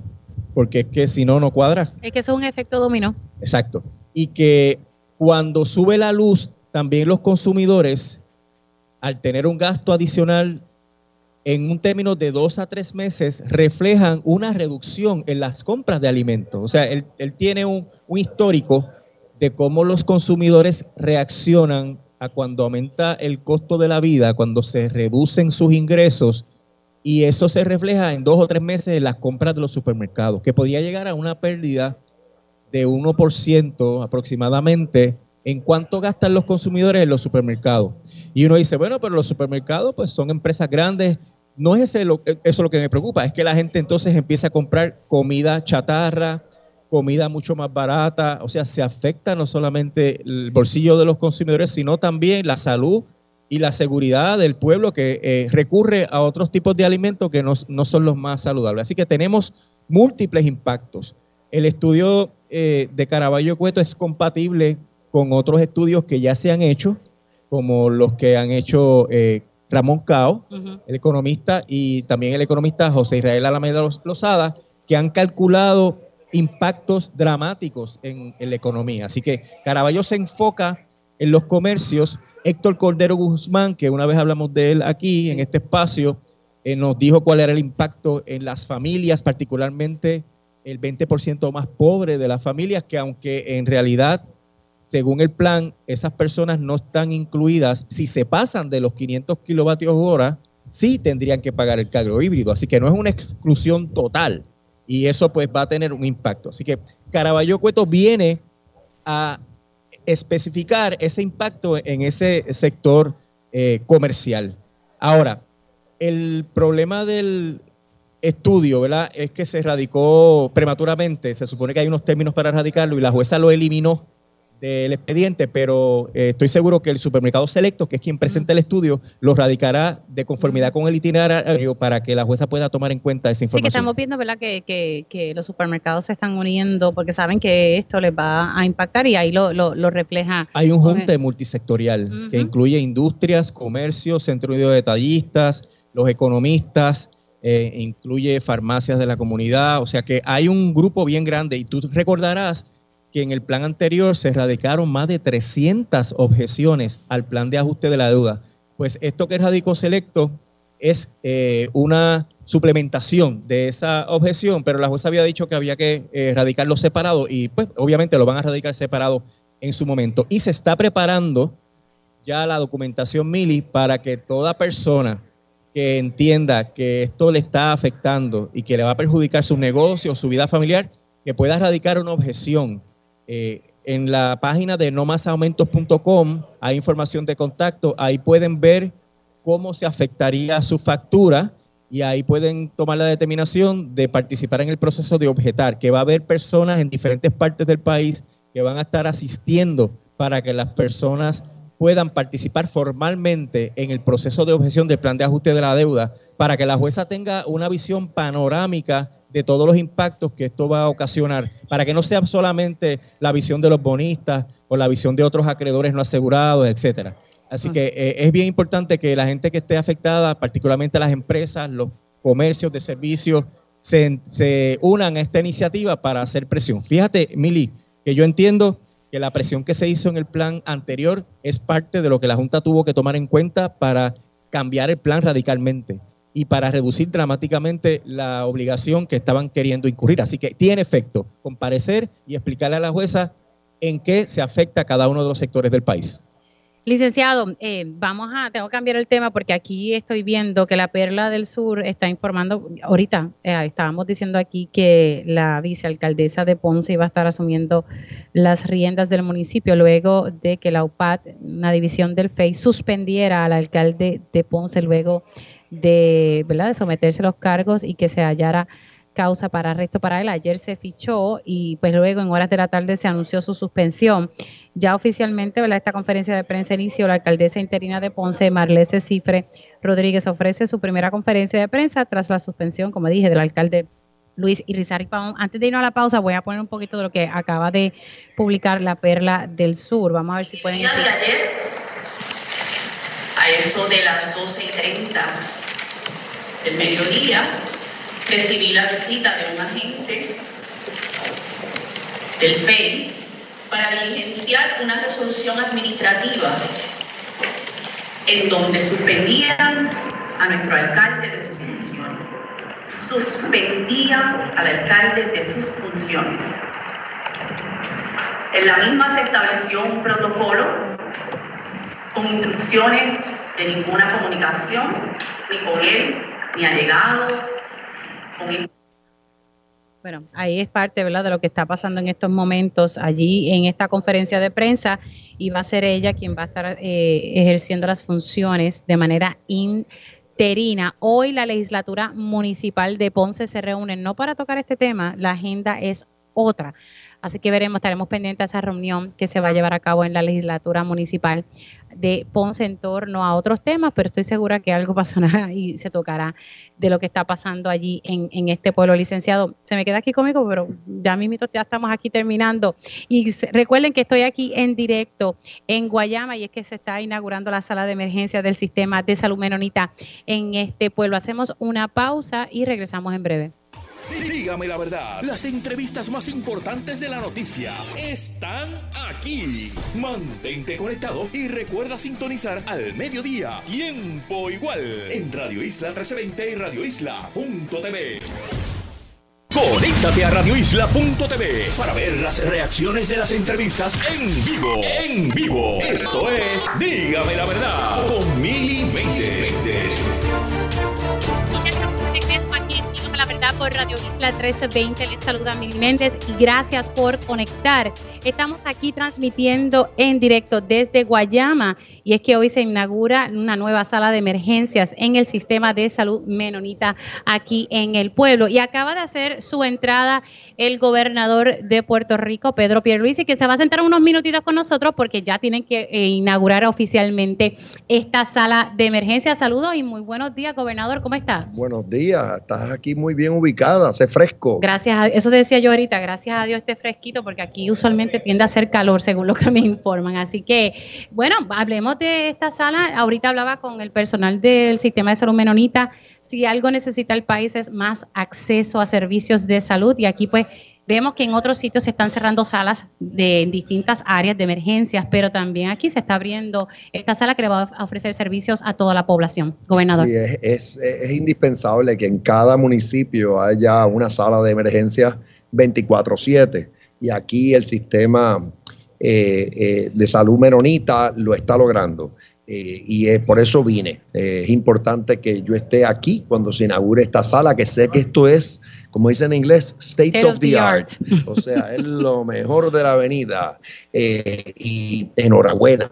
S12: porque es que si no, no cuadra.
S2: Es que eso es un efecto dominó.
S12: Exacto. Y que cuando sube la luz, también los consumidores, al tener un gasto adicional en un término de dos a tres meses, reflejan una reducción en las compras de alimentos. O sea, él, tiene un, histórico de cómo los consumidores reaccionan a cuando aumenta el costo de la vida, cuando se reducen sus ingresos, y eso se refleja en dos o tres meses en las compras de los supermercados, que podría llegar a una pérdida de 1% aproximadamente en cuánto gastan los consumidores en los supermercados. Y uno dice, bueno, pero los supermercados pues son empresas grandes. No es ese lo, eso lo que me preocupa, es que la gente entonces empieza a comprar comida chatarra, comida mucho más barata, o sea, se afecta no solamente el bolsillo de los consumidores, sino también la salud y la seguridad del pueblo que eh, recurre a otros tipos de alimentos que no, no son los más saludables. Así que tenemos múltiples impactos. El estudio eh, de Caraballo Cueto es compatible con otros estudios que ya se han hecho, como los que han hecho eh, Ramón Cao, el economista, y también el economista José Israel Alameda Lozada, que han calculado impactos dramáticos en, la economía. Así que Caraballo se enfoca en los comercios. Héctor Cordero Guzmán, que una vez hablamos de él aquí en este espacio, eh, nos dijo cuál era el impacto en las familias, particularmente el 20% más pobre de las familias, que aunque en realidad, según el plan, esas personas no están incluidas, si se pasan de los 500 kilovatios hora, sí tendrían que pagar el cargo híbrido. Así que no es una exclusión total y eso pues va a tener un impacto. Así que Caraballo Cueto viene a especificar ese impacto en ese sector eh, comercial. Ahora, el problema del estudio, ¿verdad? Es que se radicó prematuramente, se supone que hay unos términos para radicarlo y la jueza lo eliminó del expediente, pero eh, estoy seguro que el supermercado selecto, que es quien presenta el estudio, lo radicará de conformidad con el itinerario para que la jueza pueda tomar en cuenta esa información.
S2: Sí, que estamos viendo, ¿verdad?, que, que, que los supermercados se están uniendo porque saben que esto les va a impactar y ahí lo, lo, refleja.
S12: Hay un junte multisectorial que incluye industrias, comercios, centro de detallistas, los economistas, eh, incluye farmacias de la comunidad, o sea que hay un grupo bien grande y tú recordarás que en el plan anterior se radicaron más de 300 objeciones al plan de ajuste de la deuda. Pues esto que radicó Selecto es eh, una suplementación de esa objeción, pero la jueza había dicho que había que eh, radicarlo separado y pues obviamente lo van a radicar separado en su momento. Y se está preparando ya la documentación Mili para que toda persona que entienda que esto le está afectando y que le va a perjudicar su negocio, su vida familiar, que pueda radicar una objeción. Eh, en la página de nomasaumentos.com hay información de contacto, ahí pueden ver cómo se afectaría su factura y ahí pueden tomar la determinación de participar en el proceso de objetar, que va a haber personas en diferentes partes del país que van a estar asistiendo para que las personas puedan participar formalmente en el proceso de objeción del plan de ajuste de la deuda para que la jueza tenga una visión panorámica de todos los impactos que esto va a ocasionar, para que no sea solamente la visión de los bonistas o la visión de otros acreedores no asegurados, etcétera. Así que eh, es bien importante que la gente que esté afectada, particularmente las empresas, los comercios de servicios, se, se unan a esta iniciativa para hacer presión. Fíjate, Mili, que yo entiendo que la presión que se hizo en el plan anterior es parte de lo que la Junta tuvo que tomar en cuenta para cambiar el plan radicalmente y para reducir dramáticamente la obligación que estaban queriendo incurrir. Así que tiene efecto comparecer y explicarle a la jueza en qué se afecta a cada uno de los sectores del país.
S2: Licenciado, eh, vamos a, tengo que cambiar el tema porque aquí estoy viendo que la Perla del Sur está informando, ahorita eh, estábamos diciendo aquí que la vicealcaldesa de Ponce iba a estar asumiendo las riendas del municipio luego de que la UPAD, una división del FEI, suspendiera al alcalde de Ponce luego de, ¿verdad? de someterse a los cargos y que se hallara causa para arresto para él. Ayer se fichó y pues luego en horas de la tarde se anunció su suspensión. Ya oficialmente, ¿verdad? Esta conferencia de prensa inició la alcaldesa interina de Ponce, Marlese Cifre Rodríguez, ofrece su primera conferencia de prensa tras la suspensión, como dije, del alcalde Luis Irizarry Pavón. Antes de irnos a la pausa, voy a poner un poquito de lo que acaba de publicar la Perla del Sur. Vamos a ver si pueden...
S13: El día de ayer, a eso de las 12.30 del mediodía, recibí la visita de un agente del FEI para diligenciar una resolución administrativa en donde suspendían a nuestro alcalde de sus funciones. Suspendían al alcalde de sus funciones. En la misma se estableció un protocolo con instrucciones de ninguna comunicación, ni con él, ni allegados,
S2: bueno, ahí es parte, ¿verdad?, de lo que está pasando en estos momentos allí en esta conferencia de prensa y va a ser ella quien va a estar eh, ejerciendo las funciones de manera interina. Hoy la legislatura municipal de Ponce se reúne no para tocar este tema, la agenda es otra. Así que veremos, estaremos pendientes a esa reunión que se va a llevar a cabo en la legislatura municipal de Ponce en torno a otros temas, pero estoy segura que algo [laughs] pasará y se tocará de lo que está pasando allí en, este pueblo, licenciado. Se me queda aquí conmigo, pero ya mismo ya estamos aquí terminando. Y recuerden que estoy aquí en directo en Guayama y es que se está inaugurando la sala de emergencia del sistema de salud menonita en este pueblo. Hacemos una pausa y regresamos en breve.
S1: Dígame la verdad, las entrevistas más importantes de la noticia están aquí. Mantente conectado y recuerda sintonizar al mediodía, tiempo igual, en Radio Isla 1320 y Radio Isla.tv. Conéctate a Radio radioisla.tv para ver las reacciones de las entrevistas en vivo. En vivo. Esto es Dígame la verdad con Mili
S2: 20. por Radio Isla 1320. Les saluda Mil Méndez y gracias por conectar. Estamos aquí transmitiendo en directo desde Guayama y es que hoy se inaugura una nueva sala de emergencias en el sistema de salud menonita aquí en el pueblo. Y acaba de hacer su entrada el gobernador de Puerto Rico, Pedro Pierluisi, que se va a sentar unos minutitos con nosotros porque ya tienen que eh, inaugurar oficialmente esta sala de emergencias. Saludos y muy buenos días, gobernador. ¿Cómo está?
S14: Buenos días. Estás aquí muy bien ubicada, hace fresco.
S2: Gracias, a, eso decía yo ahorita, gracias a Dios esté fresquito porque aquí usualmente tiende a hacer calor según lo que me informan. Así que, bueno, hablemos de esta sala. Ahorita hablaba con el personal del sistema de salud menonita. Si algo necesita el país es más acceso a servicios de salud y aquí pues Vemos que en otros sitios se están cerrando salas de distintas áreas de emergencias, pero también aquí se está abriendo esta sala que le va a ofrecer servicios a toda la población. Gobernador.
S14: Sí, es, es, indispensable que en cada municipio haya una sala de emergencias 24/7 y aquí el sistema de salud menonita lo está logrando. Eh, y por eso vine. es importante que yo esté aquí cuando se inaugure esta sala, que sé que esto es como dicen en inglés, state, of, the, art. O sea, es lo mejor de la avenida. Eh, y enhorabuena,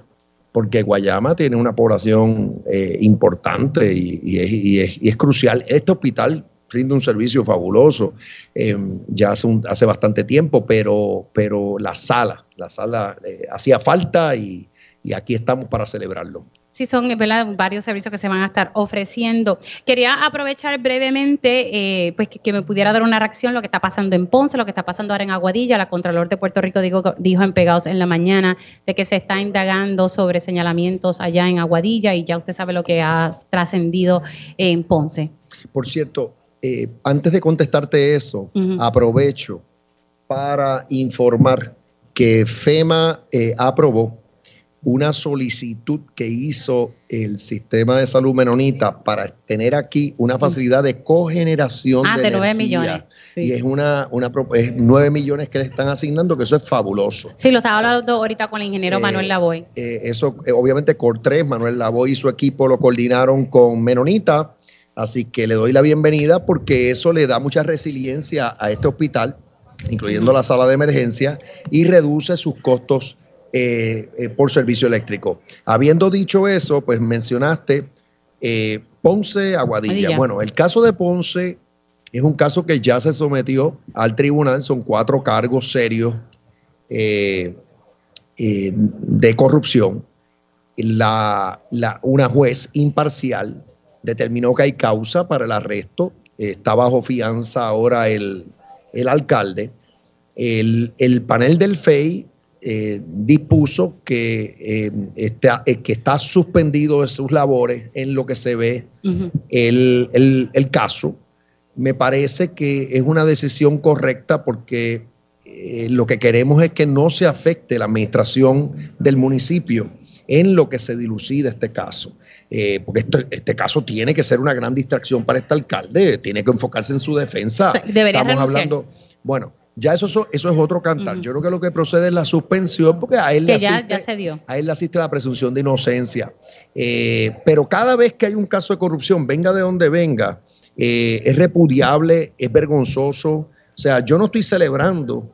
S14: porque Guayama tiene una población eh, importante y, es, crucial. Este hospital rinde un servicio fabuloso em, ya hace, hace bastante tiempo, pero, pero la sala, la sala eh, hacía falta y aquí estamos para celebrarlo.
S2: Sí, son varios servicios que se van a estar ofreciendo. Quería aprovechar brevemente eh, pues que, me pudiera dar una reacción lo que está pasando en Ponce, lo que está pasando ahora en Aguadilla. La Contralor de Puerto Rico dijo, dijo en Pegados en la mañana de que se está indagando sobre señalamientos allá en Aguadilla y ya usted sabe lo que ha trascendido en Ponce.
S14: Por cierto, eh, antes de contestarte eso, aprovecho para informar que FEMA eh, aprobó una solicitud que hizo el sistema de salud menonita para tener aquí una facilidad de cogeneración ah, de, 9 millones. Y es una, una es 9 millones que le están asignando, que eso es fabuloso.
S2: Sí, lo estaba hablando ahorita con el ingeniero Manuel eh, Lavoy.
S14: Eh, eso, eh, obviamente, Cortés, Manuel Lavoy y su equipo lo coordinaron con Menonita, así que le doy la bienvenida porque eso le da mucha resiliencia a este hospital, incluyendo la sala de emergencia, y reduce sus costos eh, eh, por servicio eléctrico. Habiendo dicho eso, pues mencionaste eh, Ponce Aguadilla. Bueno, el caso de Ponce es un caso que ya se sometió al tribunal, son cuatro cargos serios de corrupción. La, una juez imparcial determinó que hay causa para el arresto. Está bajo fianza ahora el, alcalde. El, el, panel del FEI eh, dispuso que, eh, está, eh, que está suspendido de sus labores en lo que se ve el, caso. Me parece que es una decisión correcta porque lo que queremos es que no se afecte la administración del municipio en lo que se dilucida este caso. Porque este caso tiene que ser una gran distracción para este alcalde, tiene que enfocarse en su defensa. Estamos hablando, bueno, ya eso, eso es otro cantar. Yo creo que lo que procede es la suspensión, porque a él, le asiste, A él le asiste la presunción de inocencia. Eh, pero cada vez que hay un caso de corrupción, venga de donde venga, eh, es repudiable, es vergonzoso. O sea, yo no estoy celebrando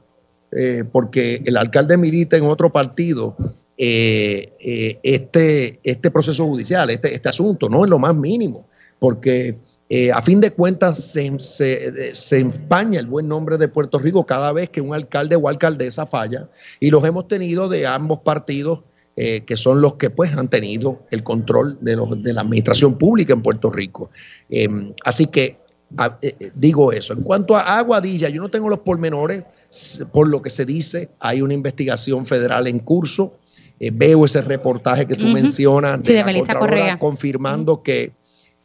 S14: eh, porque el alcalde milita en otro partido este, este proceso judicial, este, este asunto, no es lo más mínimo, porque eh, a fin de cuentas, se, empaña el buen nombre de Puerto Rico cada vez que un alcalde o alcaldesa falla, y los hemos tenido de ambos partidos, eh, que son los que pues han tenido el control de, la administración pública en Puerto Rico. Em, así que eh, digo eso. En cuanto a Aguadilla, yo no tengo los pormenores, por lo que se dice, hay una investigación federal en curso. Veo ese reportaje que tú mencionas de, la Correa confirmando que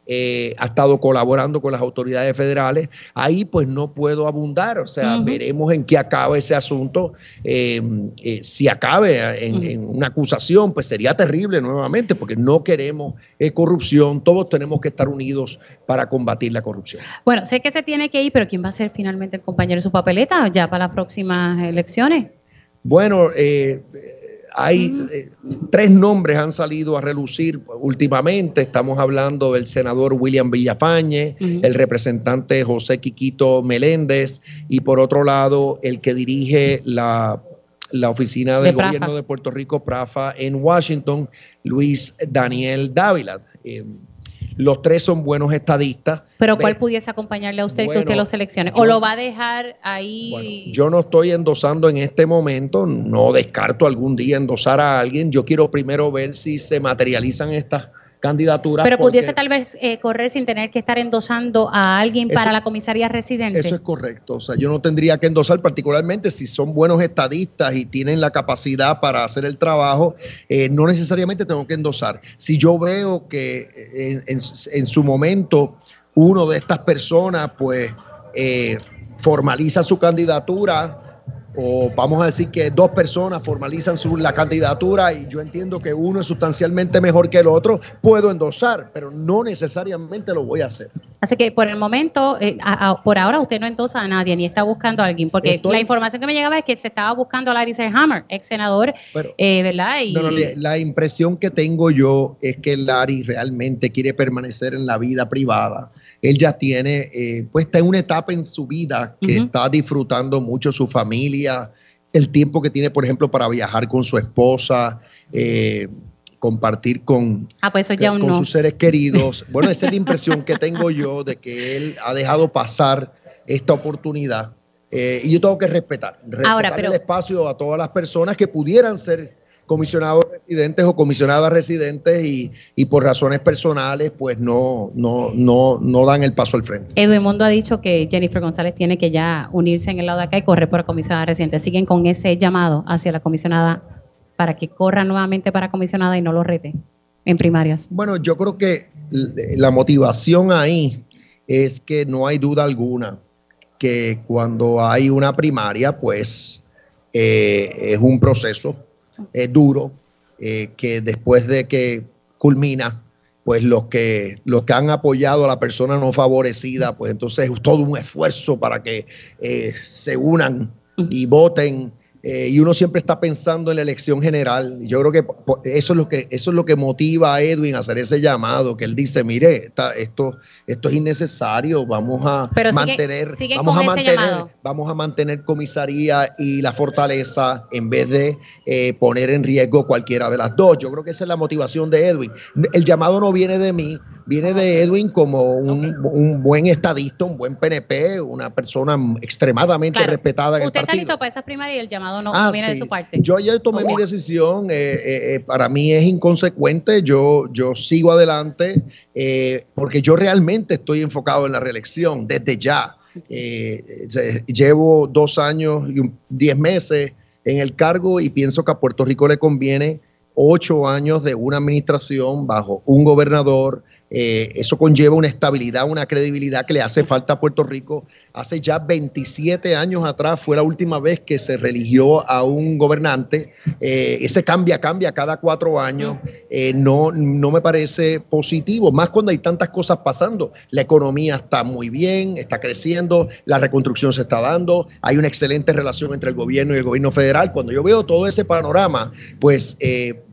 S14: eh, ha estado colaborando con las autoridades federales. Ahí pues no puedo abundar, o sea, veremos en qué acaba ese asunto. Eh, eh, si acabe en, una acusación, pues sería terrible nuevamente, porque no queremos corrupción, todos tenemos que estar unidos para combatir la corrupción.
S2: Bueno, sé que se tiene que ir, pero ¿quién va a ser finalmente el compañero de su papeleta ya para las próximas elecciones?
S14: Bueno, eh, hay eh, tres nombres han salido a relucir últimamente. Estamos hablando del senador William Villafañe, el representante José Quiquito Meléndez y por otro lado el que dirige la, oficina del gobierno de Puerto Rico, PRAFA, en Washington, Luis Daniel Dávila. Eh, los tres son buenos estadistas.
S2: Pero ¿cuál pudiese acompañarle a usted que usted lo seleccione? ¿O lo va a dejar ahí?
S14: yo no estoy endosando en este momento, no descarto algún día endosar a alguien. Yo quiero primero ver si se materializan estas candidaturas.
S2: Pero pudiese tal vez eh, correr sin tener que estar endosando a alguien para la comisaría residente.
S14: Eso es correcto. O sea, yo no tendría que endosar, particularmente si son buenos estadistas y tienen la capacidad para hacer el trabajo, eh, no necesariamente tengo que endosar. Si yo veo que eh, en, su momento uno de estas personas, pues, formaliza su candidatura, o vamos a decir que dos personas formalizan su, la candidatura y yo entiendo que uno es sustancialmente mejor que el otro, puedo endosar, pero no necesariamente lo voy a hacer.
S2: Así que por el momento, eh, por ahora usted no endosa a nadie ni está buscando a alguien, porque la información que me llegaba es que se estaba buscando a Larry Hammer, ex senador, eh, ¿verdad?
S14: Y, la impresión que tengo yo es que Larry realmente quiere permanecer en la vida privada él ya tiene, eh, pues está en una etapa en su vida que está disfrutando mucho su familia, el tiempo que tiene, por ejemplo, para viajar con su esposa, eh, compartir con,
S2: ah, pues
S14: con sus seres queridos. Bueno, esa es la impresión que tengo yo de que él ha dejado pasar esta oportunidad. Eh, y yo tengo que respetar, respetar el espacio a todas las personas que pudieran ser comisionados residentes o comisionadas residentes y, por razones personales pues no, no, no, no dan el paso al frente.
S2: Edwin Mundo ha dicho que Jennifer González tiene que ya unirse en el lado de acá y correr por comisionada residente. ¿Siguen con ese llamado hacia la comisionada para que corra nuevamente para comisionada y no lo rete en primarias?
S14: Bueno, yo creo que la motivación ahí es que no hay duda alguna que cuando hay una primaria pues eh, es un proceso es duro, eh, que después de que culmina, pues los que, los que han apoyado a la persona no favorecida, pues entonces es todo un esfuerzo para que eh, se unan y voten eh, y uno siempre está pensando en la elección general. Yo creo que eso es lo que eso es lo que motiva a Edwin a hacer ese llamado, que él dice, mire, esto, esto es innecesario, vamos a mantener, vamos a mantener, vamos a mantener comisaría y la fortaleza en vez de eh, poner en riesgo cualquiera de las dos. Yo creo que esa es la motivación de Edwin. El llamado no viene de mí, viene de Edwin como un, buen estadista, un buen PNP, una persona extremadamente respetada en el partido.
S2: ¿Usted está listo para esas primarias y el llamado no, ah, viene de su parte?
S14: Yo ya tomé mi decisión, eh, eh, eh, para mí es inconsecuente, yo, yo sigo adelante porque yo realmente estoy enfocado en la reelección desde ya. llevo dos años y diez meses en el cargo y pienso que a Puerto Rico le conviene ocho años de una administración bajo un gobernador eh, eso conlleva una estabilidad, una credibilidad que le hace falta a Puerto Rico. Hace ya 27 años atrás fue la última vez que se religió a un gobernante. Eh, ese cambia, cambia cada cuatro años. Eh, no, no me parece positivo, más cuando hay tantas cosas pasando. La economía está muy bien, está creciendo, la reconstrucción se está dando, hay una excelente relación entre el gobierno y el gobierno federal. Cuando yo veo todo ese panorama, pues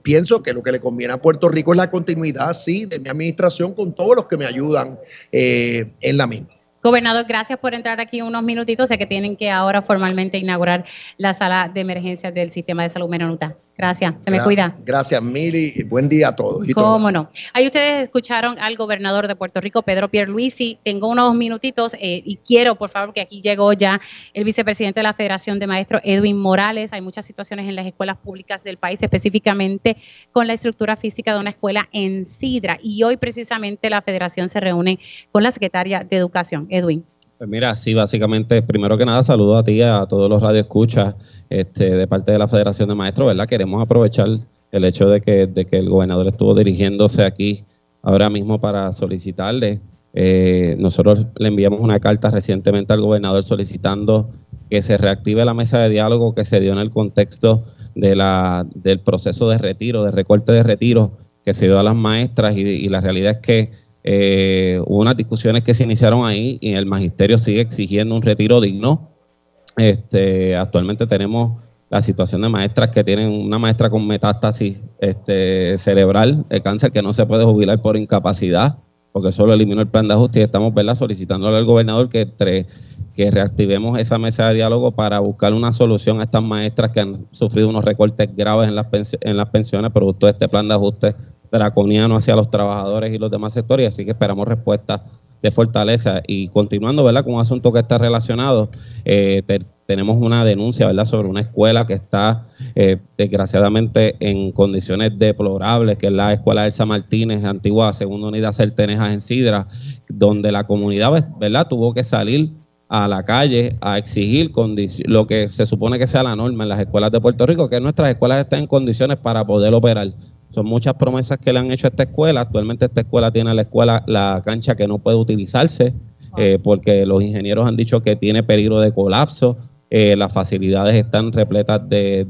S14: pienso que lo que le conviene a Puerto Rico es la continuidad, sí, de mi administración con todos los que me ayudan eh, en la misma.
S2: Gobernador, gracias por entrar aquí unos minutitos. Sé que tienen que ahora formalmente inaugurar la sala de emergencias del sistema de salud Menonita. Gracias, se me cuida.
S14: Gracias, Mili. Buen día a todos.
S2: Cómo no. Ahí ustedes escucharon al gobernador de Puerto Rico, Pedro Pierluisi. Tengo unos minutitos eh, y quiero, por favor, que aquí llegó ya el vicepresidente de la Federación de Maestros, Edwin Morales. Hay muchas situaciones en las escuelas públicas del país, específicamente con la estructura física de una escuela en Sidra. Y hoy precisamente la federación se reúne con la secretaria de Educación, Edwin.
S15: Pues mira, sí, básicamente, primero que nada, saludo a ti, a todos los radioescuchas este, de parte de la Federación de Maestros, ¿verdad? Queremos aprovechar el hecho de que, de que el gobernador estuvo dirigiéndose aquí ahora mismo para solicitarle. Eh, nosotros le enviamos una carta recientemente al gobernador solicitando que se reactive la mesa de diálogo que se dio en el contexto de la, del proceso de retiro, de recorte de retiro que se dio a las maestras y, la realidad es que eh, hubo unas discusiones que se iniciaron ahí y el magisterio sigue exigiendo un retiro digno. Este, actualmente tenemos la situación de maestras que tienen una maestra con metástasis este, cerebral de cáncer que no se puede jubilar por incapacidad porque solo eliminó el plan de ajuste y estamos ¿verdad? solicitándole al gobernador que, que reactivemos esa mesa de diálogo para buscar una solución a estas maestras que han sufrido unos recortes graves en las, en las pensiones producto de este plan de ajuste draconiano hacia los trabajadores y los demás sectores, así que esperamos respuestas de fortaleza. Y continuando, ¿verdad? Con un asunto que está relacionado, eh, tenemos una denuncia, ¿verdad?, sobre una escuela que está eh, desgraciadamente en condiciones deplorables, que es la escuela Elsa Martínez, antigua segunda unidad Certenejas en Sidra, donde la comunidad, ¿verdad?, tuvo que salir a la calle a exigir lo que se supone que sea la norma en las escuelas de Puerto Rico, que nuestras escuelas estén en condiciones para poder operar. Son muchas promesas que le han hecho a esta escuela. Actualmente esta escuela tiene la escuela la cancha que no puede utilizarse eh, porque los ingenieros han dicho que tiene peligro de colapso. Eh, las facilidades están repletas de,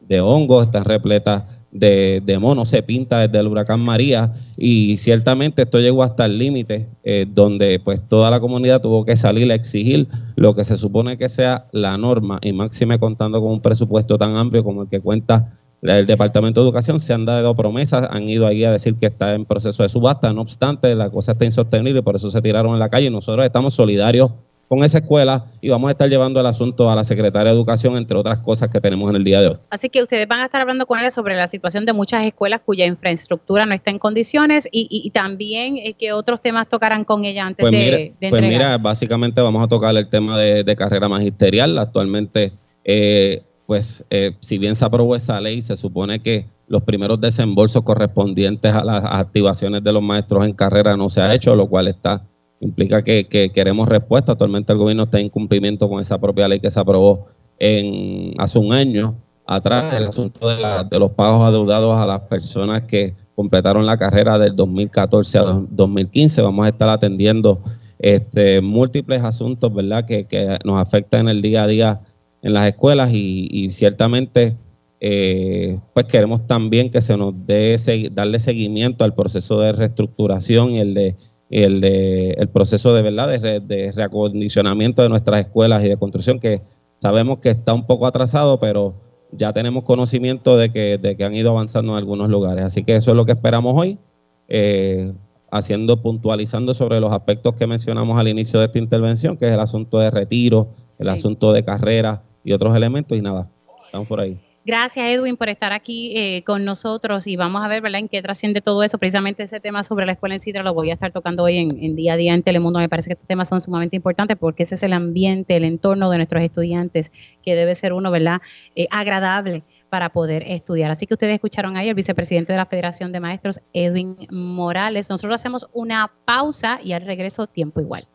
S15: de, hongos, están repletas de, de, monos, se pinta desde el huracán María y ciertamente esto llegó hasta el límite eh, donde pues toda la comunidad tuvo que salir a exigir lo que se supone que sea la norma y máxime contando con un presupuesto tan amplio como el que cuenta el Departamento de Educación. Se han dado promesas, han ido ahí a decir que está en proceso de subasta, no obstante, la cosa está insostenible, por eso se tiraron en la calle. Y nosotros estamos solidarios con esa escuela y vamos a estar llevando el asunto a la Secretaria de Educación, entre otras cosas que tenemos en el día de hoy.
S2: Así que ustedes van a estar hablando con ella sobre la situación de muchas escuelas cuya infraestructura no está en condiciones y, también eh, que otros temas tocarán con ella antes
S15: pues
S2: de,
S15: Pues mira, básicamente vamos a tocar el tema de, de carrera magisterial. Actualmente eh, pues eh, si bien se aprobó esa ley, se supone que los primeros desembolsos correspondientes a las activaciones de los maestros en carrera no se ha hecho, lo cual está implica que, queremos respuesta. Actualmente el gobierno está en cumplimiento con esa propia ley que se aprobó en, hace un año atrás, el asunto de, de los pagos adeudados a las personas que completaron la carrera del 2014 a 2015. Vamos a estar atendiendo este, múltiples asuntos ¿verdad? Que, que nos afectan en el día a día en las escuelas y, ciertamente eh, pues queremos también que se nos dé darle seguimiento al proceso de reestructuración y el de el de el proceso de verdad de, reacondicionamiento de nuestras escuelas y de construcción que sabemos que está un poco atrasado pero ya tenemos conocimiento de que, de que han ido avanzando en algunos lugares. Así que eso es lo que esperamos hoy eh, haciendo puntualizando sobre los aspectos que mencionamos al inicio de esta intervención que es el asunto de retiro el asunto de carrera y otros elementos y nada, estamos por ahí.
S2: Gracias Edwin por estar aquí eh, con nosotros y vamos a ver ¿verdad? en qué trasciende todo eso. Precisamente ese tema sobre la escuela en Sidra lo voy a estar tocando hoy en, día a día en Telemundo. Me parece que estos temas son sumamente importantes porque ese es el ambiente, el entorno de nuestros estudiantes que debe ser uno ¿verdad? Eh, agradable para poder estudiar. Así que ustedes escucharon ahí al vicepresidente de la Federación de Maestros, Edwin Morales. Nosotros hacemos una pausa y al regreso tiempo igual.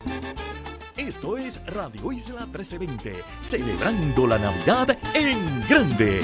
S1: Esto es Radio Isla 1320, celebrando la Navidad en grande.